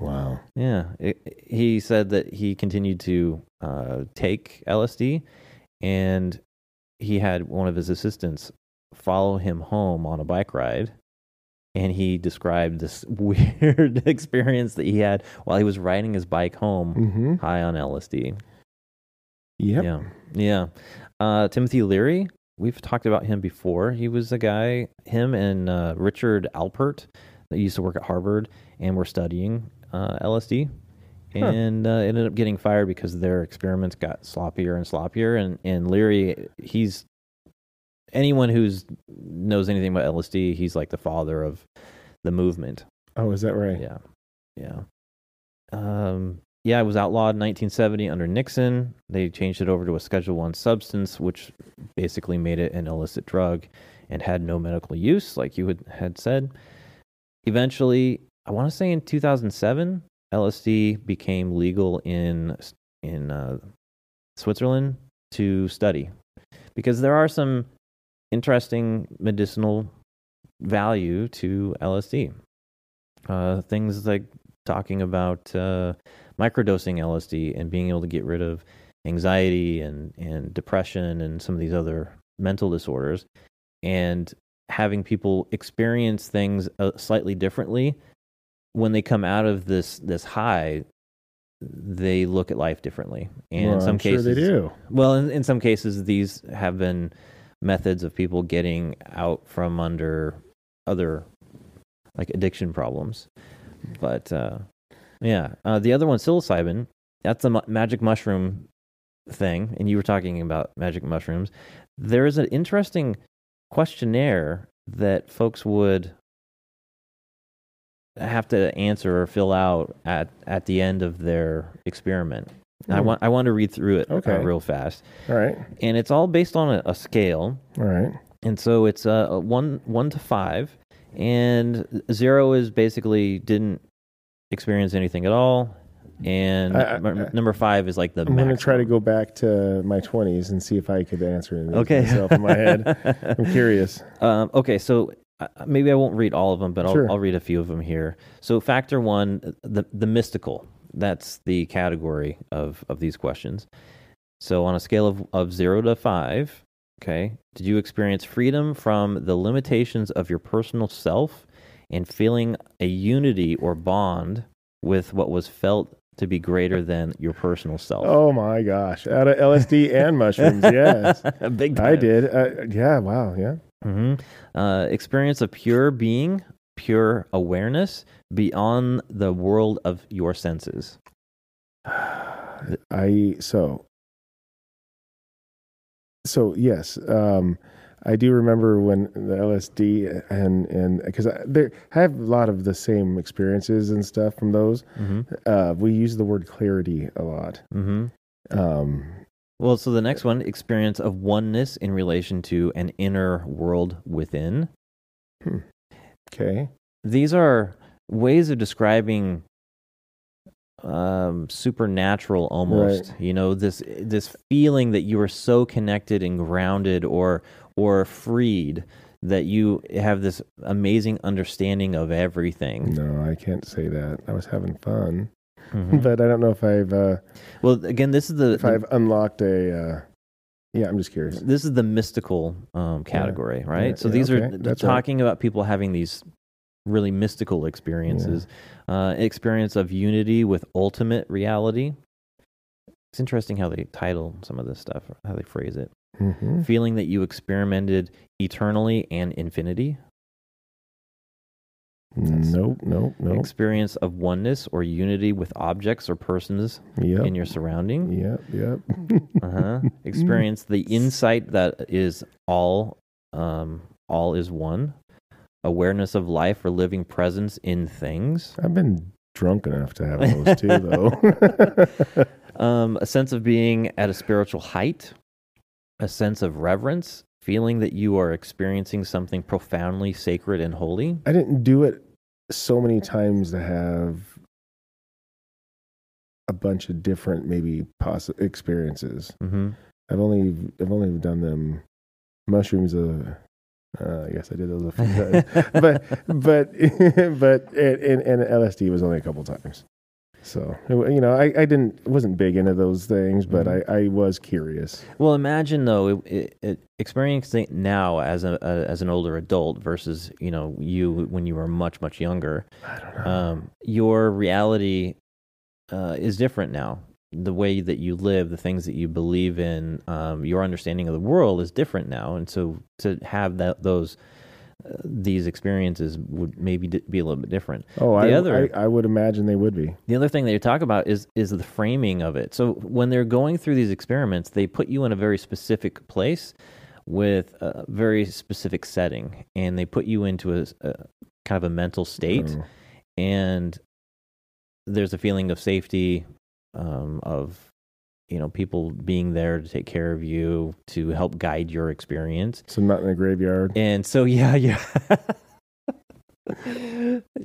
Wow. Yeah, it, he said that he continued to uh, take LSD, and he had one of his assistants follow him home on a bike ride. And he described this weird experience that he had while he was riding his bike home Mm-hmm. high on LSD. Yep. Yeah. Yeah. Uh, Timothy Leary, we've talked about him before. He was a guy, him and uh, Richard Alpert, that used to work at Harvard and were studying uh, LSD. Huh. And uh, ended up getting fired because their experiments got sloppier and sloppier. And, and Leary, he's anyone who's knows anything about LSD, he's like the father of the movement. Oh, is that right? Yeah, yeah. Um, yeah, it was outlawed in 1970 under Nixon. They changed it over to a Schedule One substance, which basically made it an illicit drug and had no medical use, like you had, had said. Eventually, I want to say in 2007, LSD became legal in in uh, Switzerland to study because there are some interesting medicinal value to LSD. Uh, things like talking about uh, microdosing LSD and being able to get rid of anxiety and, and depression and some of these other mental disorders, and having people experience things uh, slightly differently when they come out of this this high. They look at life differently, and Well, in some I'm sure cases, they do. well, in, in some cases, these have been methods of people getting out from under other like addiction problems. But uh, yeah, uh, the other one, psilocybin, that's a mu- magic mushroom thing, and you were talking about magic mushrooms. There is an interesting questionnaire that folks would have to answer or fill out at, at the end of their experiment. I Hmm. want I want to read through it uh, real fast, All right. and it's all based on a, a scale. All right. And so it's uh, a one one to five, and zero is basically didn't experience anything at all, and I- I- number five is like the. I'm going to try to go back to my 20s and see if I could answer it Okay. myself in my head. I'm curious. Um, okay, so uh, maybe I won't read all of them, but I'll, Sure. I'll read a few of them here. So factor one, the the mystical. That's the category of of these questions. So on a scale of of zero to five, okay, did you experience freedom from the limitations of your personal self and feeling a unity or bond with what was felt to be greater than your personal self? Oh my gosh. Out of LSD and mushrooms. Yes. A big time. I did. Uh, yeah. Wow. Yeah. Mm-hmm. Uh, experience of pure being, pure awareness beyond the world of your senses. I so so yes, um, I do remember when the LSD and and because I, there I have a lot of the same experiences and stuff from those. hmm Uh, we use the word clarity a lot. Mm-hmm. Um, Well, so the next one, experience of oneness in relation to an inner world within. Okay. These are ways of describing um supernatural almost Right. you know this this feeling that you are so connected and grounded or or freed that you have this amazing understanding of everything No, I can't say that. I was having fun, Mhm. but I don't know if I've uh, well again this is the, if the- I've unlocked a. Uh, yeah, I'm just curious. this is the mystical um, category, right? Yeah, so yeah, these okay, are th- that's right. talking about people having these really mystical experiences, uh, experience of unity with ultimate reality. It's interesting how they title some of this stuff, how they phrase it. hmm Feeling that you experimented eternally and infinity. Nope. Nope. Nope. Experience of oneness or unity with objects or persons Yep. in your surrounding. Yep. Yep. uh-huh. experience the insight that is all um, all is one, awareness of life or living presence in things, I've been drunk enough to have those too, though. um, a sense of being at a spiritual height, a sense of reverence, feeling that you are experiencing something profoundly sacred and holy. I didn't do it so many times to have a bunch of different maybe poss- experiences. hmm I've only I've only done them mushrooms. Uh, uh, yes, I did those a few times, but but but and, and LSD was only a couple times. So you know, I, I didn't wasn't big into those things, but Mhm. I, I was curious. Well, imagine though, it, it, it, experiencing now as a, a as an older adult versus you know you when you were much much younger. I don't know. Um, your reality uh, is different now. The way that you live, the things that you believe in, um, your understanding of the world is different now, and so to have that those uh, these experiences would maybe be a little bit different. oh, the I, other- I I would imagine they would be. The other thing that you talk about is is the framing of it. So when they're going through these experiments, they put you in a very specific place with a very specific setting, and they put you into a kind of a mental state, Oh. and there's a feeling of safety, um, of you know people being there to take care of you, to help guide your experience. So not in a graveyard. And so yeah, yeah.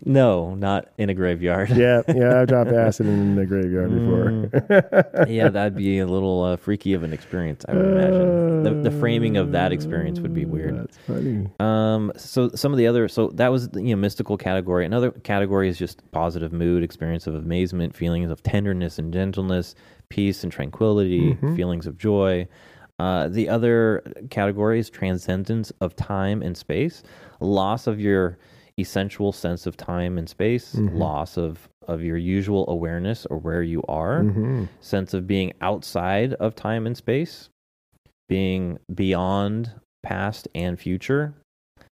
no, not in a graveyard. yeah, yeah. I've dropped acid in the graveyard before. yeah, that'd be a little uh, freaky of an experience, I would imagine. The, the framing of that experience would be weird. That's funny. Um, so some of the other, so that was you know mystical category. Another category is just positive mood, experience of amazement, feelings of tenderness and gentleness, peace and tranquility, Mhm. feelings of joy. Uh, the other category is transcendence of time and space, loss of your essential sense of time and space, Mhm. loss of of your usual awareness or where you are hmm sense of being outside of time and space, being beyond past and future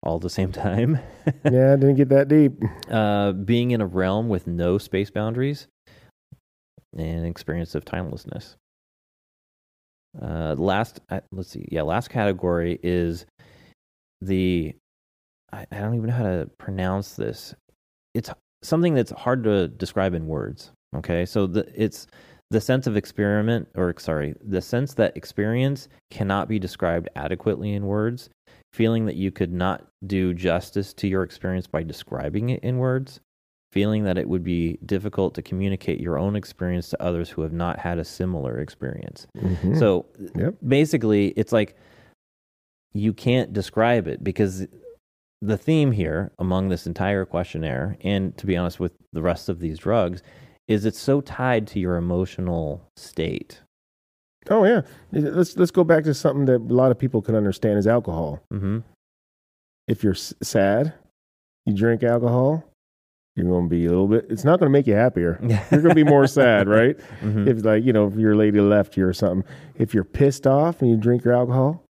all at the same time, Yeah, I didn't get that deep. uh, being in a realm with no space boundaries, and experience of timelessness. Uh, last, uh, let's see, yeah, last category is the, I, I don't even know how to pronounce this. It's something that's hard to describe in words. Okay, so the it's the sense of experiment, or sorry, the sense that experience cannot be described adequately in words. Feeling that you could not do justice to your experience by describing it in words. Feeling that it would be difficult to communicate your own experience to others who have not had a similar experience. Mhm. So Yep. basically, it's like you can't describe it because the theme here among this entire questionnaire, and to be honest with the rest of these drugs, is it's so tied to your emotional state. Oh yeah. Let's let's go back to something that a lot of people can understand is alcohol. hmm If you're s- sad, you drink alcohol, you're going to be a little bit. It's not going to make you happier. You're going to be more sad, right? Mhm. If like you know, if your lady left you or something. If you're pissed off and you drink your alcohol,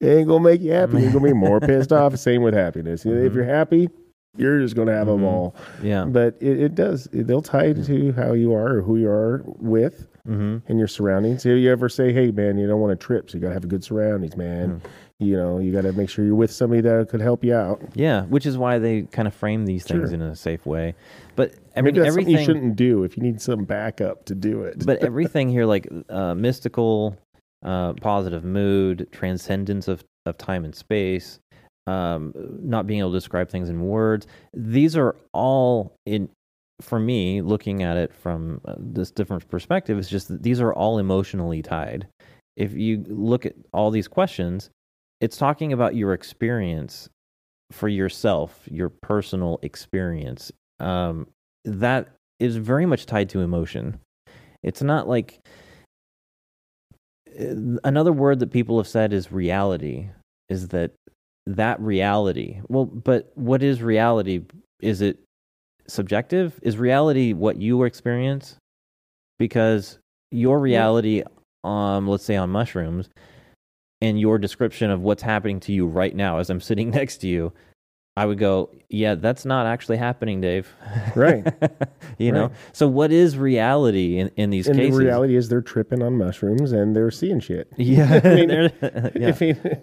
it ain't going to make you happy. You're going to be more pissed off. Same with happiness. If Mhm. you're happy, you're just going to have Mhm. them all. Yeah. But it, it does. They'll tie to how you are or who you are with hmm and your surroundings. If you ever say, "Hey, man, you don't want to trip, so you got to have good surroundings, man." You know, you got to make sure you're with somebody that could help you out. Yeah, which is why they kind of frame these things Sure. in a safe way. But I mean, everything you shouldn't do if you need some backup to do it. but everything here, like uh, mystical, uh, positive mood, transcendence of, of time and space, um, not being able to describe things in words, these are all in. For me, looking at it from uh, this different perspective, is just that these are all emotionally tied. If you look at all these questions, it's talking about your experience for yourself, your personal experience. Um, that is very much tied to emotion. It's not like uh, another word that people have said is reality. Is that that reality? Well, but what is reality? Is it subjective? Is reality what you experience? Because your reality, um, let's say on mushrooms, and your description of what's happening to you right now as I'm sitting next to you, I would go, yeah, that's not actually happening, Dave. Right. you know. So what is reality in, in these and cases? the reality is they're tripping on mushrooms and they're seeing shit. Yeah. I mean, yeah. I mean,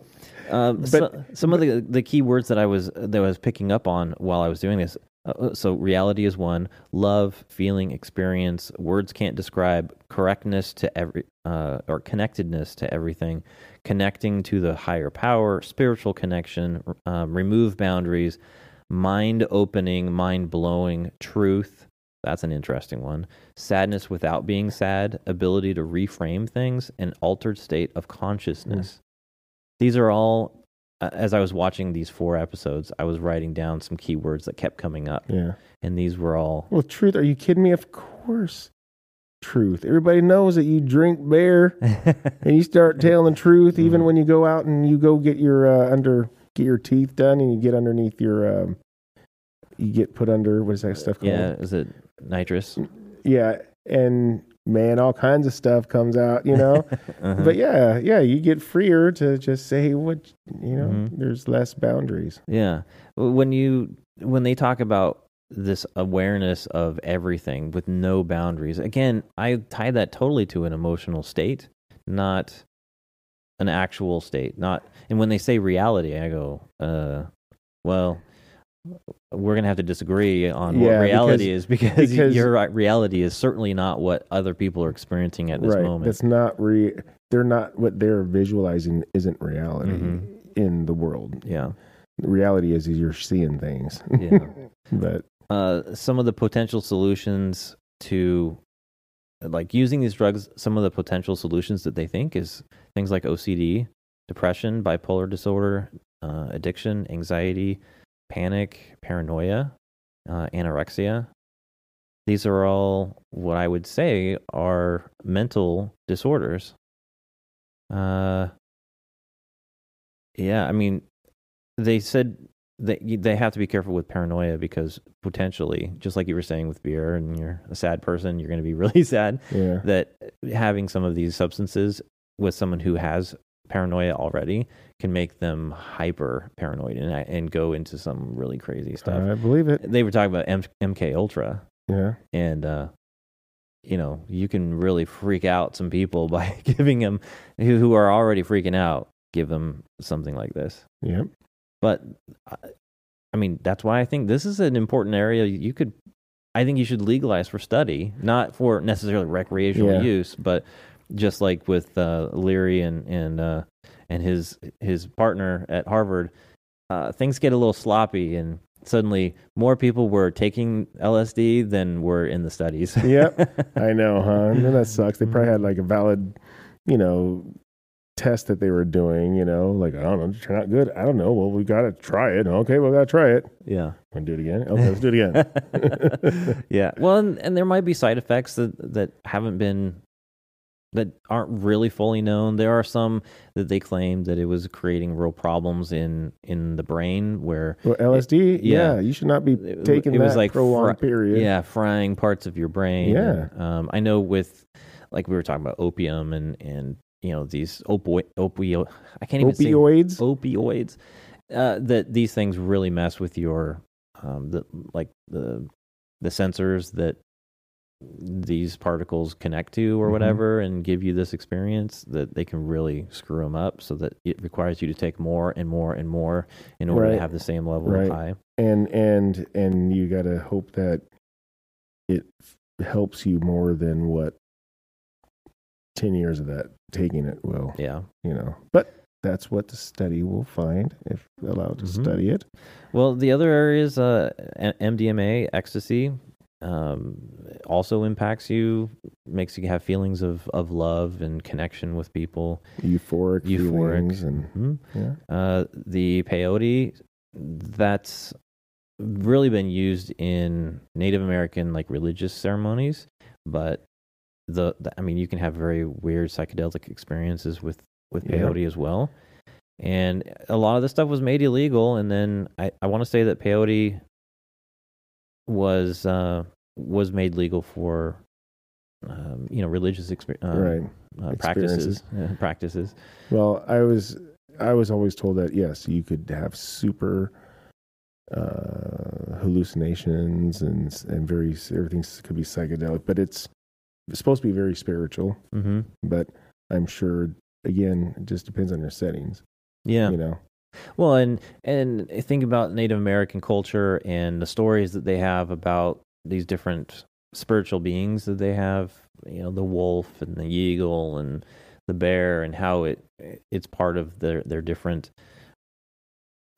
Um, But- so, some of the the key words that I was that I was picking up on while I was doing this. Uh, so reality is one. Love, feeling, experience. Words can't describe correctness to every uh, or connectedness to everything. Connecting to the higher power, spiritual connection. Um, remove boundaries. Mind opening, mind blowing. Truth. That's an interesting one. Sadness without being sad. Ability to reframe things. An altered state of consciousness these are all uh, as i was watching these four episodes i was writing down some keywords that kept coming up Yeah. and these were all Well, truth. Are you kidding me? Of course. Truth. Everybody knows that you drink beer and you start telling the truth, even Mm-hmm. when you go out and you go get your uh, under get your teeth done and you get underneath your um, you get put under what is that stuff called? yeah is it nitrous Yeah, and man, all kinds of stuff comes out, you know. Uh-huh. But yeah, yeah, you get freer to just say what you know. Mhm. There's less boundaries. yeah when you when they talk about this awareness of everything with no boundaries again i tie that totally to an emotional state not an actual state not and when they say reality i go uh well we're gonna have to disagree on Yeah, what reality because- is because, because- your reality is certainly not what other people are experiencing at this right. moment. That's not re. They're not what they're visualizing. Isn't reality Mhm. in the world? yeah, Reality is, is you're seeing things. yeah. but uh, some of the potential solutions to like using these drugs some of the potential solutions that they think is things like ocd depression bipolar disorder uh, addiction anxiety panic paranoia uh, anorexia these are all what i would say are mental disorders uh yeah i mean they said they they have to be careful with paranoia because potentially, just like you were saying with beer, and you're a sad person, you're going to be really sad. yeah, That having some of these substances with someone who has paranoia already can make them hyper paranoid and and go into some really crazy stuff. I believe it. They were talking about M- MK Ultra, Yeah, and uh, you know you can really freak out some people by giving them who who are already freaking out. Give them something like this yep. but I- I mean that's why I think this is an important area. You could, I think you should legalize for study, not for necessarily recreational Yeah. use, but just like with uh, Leary and and uh, and his his partner at Harvard, uh, things get a little sloppy, and suddenly more people were taking LSD than were in the studies. Yep. I know, huh? And that sucks. They probably had like a valid, you know, test that they were doing. You know, like I don't know, turn out good. I don't know. Well, we got to try it. Okay, we got to try it. yeah. Want to do it again? Okay, let's do it again. yeah. Well, and, and there might be side effects that that haven't been that aren't really fully known. There are some that they claim that it was creating real problems in in the brain where Well, LSD, yeah. yeah, you should not be taking it that was like prolonged fry- period. Yeah, frying parts of your brain. Yeah. And, um, I know with like we were talking about opium and and you know these opioid opio I can't even say Opioids. opioids uh, that these things really mess with your um, the like the the sensors that these particles connect to or Mhm. whatever and give you this experience that they can really screw them up so that it requires you to take more and more and more in order Right. to have the same level Right. of high and and and you got to hope that it helps you more than what 10 years of that taking it will yeah you know but that's what the study will find if allowed to Mhm. study it Well, the other areas, uh, MDMA, ecstasy, um, also impacts you, makes you have feelings of, of love and connection with people. euphoric, Euphoric. feelings and Mhm. yeah Uh, the peyote, that's really been used in Native American like religious ceremonies, but the, the I mean, you can have very weird psychedelic experiences with with Yeah. peyote as well. And a lot of this stuff was made illegal, and then I, I want to say that peyote was uh, was made legal for um, you know religious exper- uh, right uh, practices uh, practices. well i was i was always told that yes you could have super uh hallucinations and and very everything could be psychedelic but it's supposed to be very spiritual hmm but I'm sure again it just depends on your settings. Yeah. You know. Well, and and think about Native American culture and the stories that they have about these different spiritual beings that they have. You know, the wolf and the eagle and the bear, and how it it's part of their their different.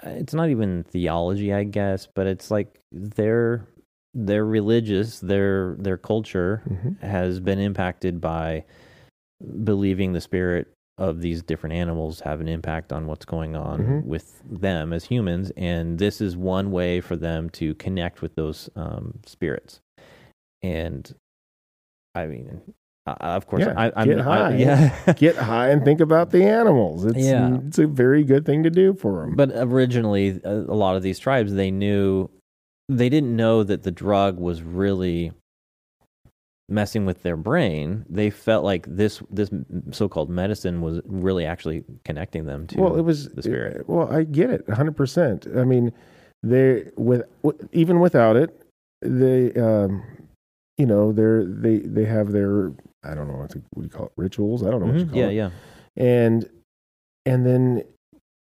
It's not even theology, I guess, but it's like their their religious their their culture Mhm. has been impacted by believing the spirit of these different animals have an impact on what's going on Mhm. with them as humans and this is one way for them to connect with those um, spirits and i mean uh, of course Yeah, I, i'm get I- high. yeah Get high and think about the animals. It's Yeah. it's a very good thing to do for them. but originally a lot of these tribes they knew they didn't know that the drug was really messing with their brain they felt like this this so-called medicine was really actually connecting them to well, it was the spirit. uh, Well, I get it, hundred percent. I mean, they with w- even without it, they, um, you know, they're they they have their I don't know what, to, what do you call it rituals. I don't know what you Mhm. call yeah it. yeah And and then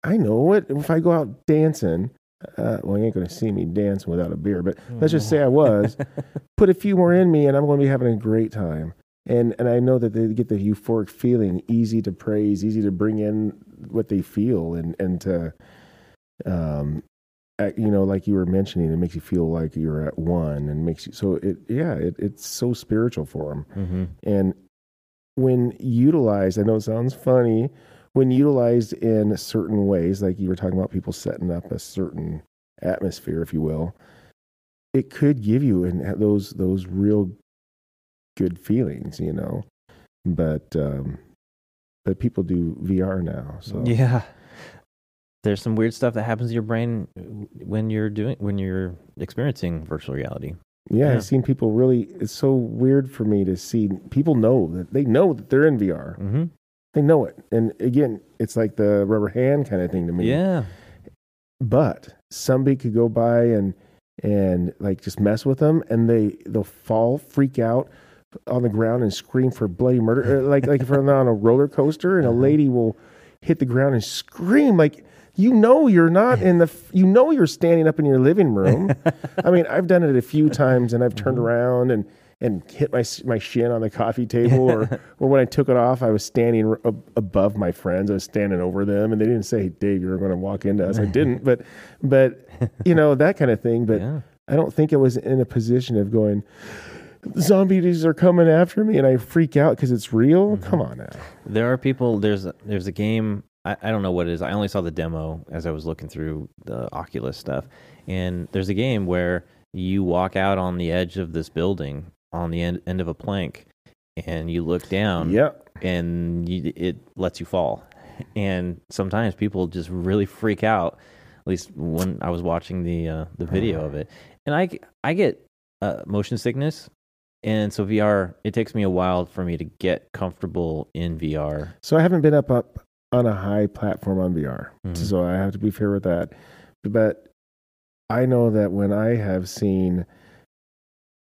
I know it. If I go out dancing, uh, well, you ain't gonna see me dancing without a beer. But let's just say I was. put a few more in me, and I'm going to be having a great time. And and I know that they get the euphoric feeling, easy to praise, easy to bring in what they feel, and and to, um, you know, like you were mentioning, it makes you feel like you're at one, and makes you so it yeah, it, it's so spiritual for them. hmm And when utilized, I know it sounds funny, when utilized in certain ways, like you were talking about people setting up a certain atmosphere, if you will, it could give you and those those real good feelings, you know. But um, but people do VR now, so yeah there's some weird stuff that happens to your brain when you're doing when you're experiencing virtual reality yeah, Yeah. I've seen people really. It's so weird for me to see people know that they know that they're in VR. hmm They know it, and again, it's like the rubber hand kind of thing to me. yeah. But somebody could go by and and like just mess with them and they they'll fall freak out on the ground and scream for bloody murder like like if they're on a roller coaster and a uh-huh. lady will hit the ground and scream like you know you're not in the f- you know you're standing up in your living room. I mean i've done it a few times and i've turned mm-hmm. around and and hit my my shin on the coffee table or or when i took it off i was standing ab- above my friends i was standing over them and they didn't say hey, dave you're going to walk into us i didn't but but you know that kind of thing but Yeah. i don't think it was in a position of going zombies are coming after me and i freak out because it's real mm-hmm. come on now There are people. There's there's a game. I, I don't know what it is. I only saw the demo as I was looking through the Oculus stuff. And there's a game where you walk out on the edge of this building on the end, end of a plank, and you look down. yep And you, it lets you fall. And sometimes people just really freak out. At least when I was watching the uh, the video of it, and I I get uh, motion sickness. And so VR, it takes me a while for me to get comfortable in VR. So I haven't been up up on a high platform on VR. Mhm. So I have to be fair with that. But I know that when I have seen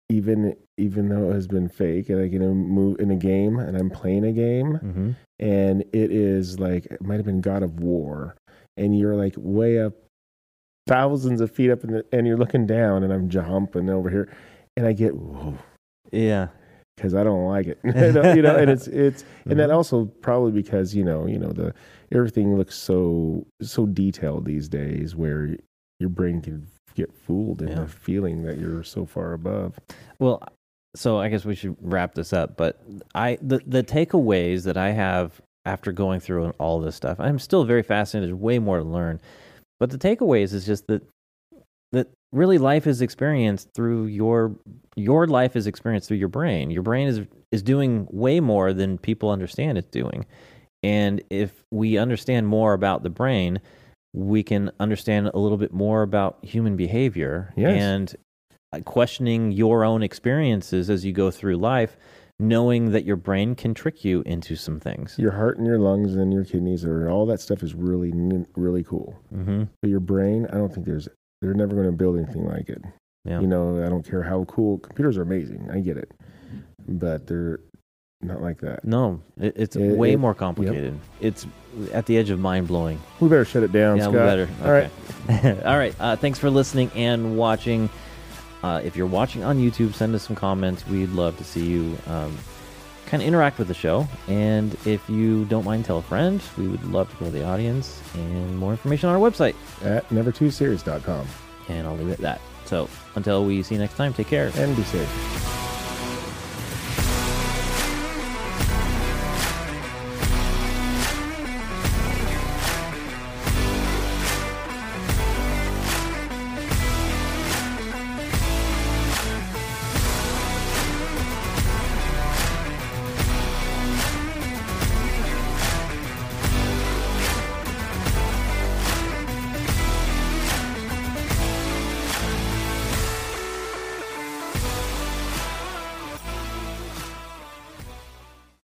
even even though it has been fake and I can move in a game and I'm playing a game Mm-hmm. and it is like it might have been God of War and you're like way up thousands of feet up in the, and you're looking down and I'm jumping over here and I get whoa Yeah. because I don't like it. you know, and it's it's and that Mhm. also probably because you know you know the everything looks so so detailed these days where your brain can get fooled into Yeah. feeling that you're so far above. Well, so I guess we should wrap this up. But I the the takeaways that I have after going through all this stuff, I'm still very fascinated. There's way more to learn. But the takeaways is just that that really life is experienced through your your life is experienced through your brain. Your brain is is doing way more than people understand it's doing. And if we understand more about the brain, we can understand a little bit more about human behavior Yes. and questioning your own experiences as you go through life, knowing that your brain can trick you into some things. Your heart and your lungs and your kidneys or all that stuff is really really cool. hmm But your brain, I don't think there's they're never going to build anything like it. Yeah. You know, I don't care how cool computers are amazing. I get it, but they're not like that. No, it, it's It- way it- more complicated. It's at the edge of mind blowing. We better shut it down, yeah, Scott. we better. All right. Okay. All right. Uh, thanks for listening and watching. Uh, if you're watching on YouTube, send us some comments. We'd love to see you um, kind of interact with the show. And if you don't mind, tell a friend. We would love to grow the audience. And more information on our website. At never2series.com. And I'll leave it at that. So until we see you next time, take care. And be safe.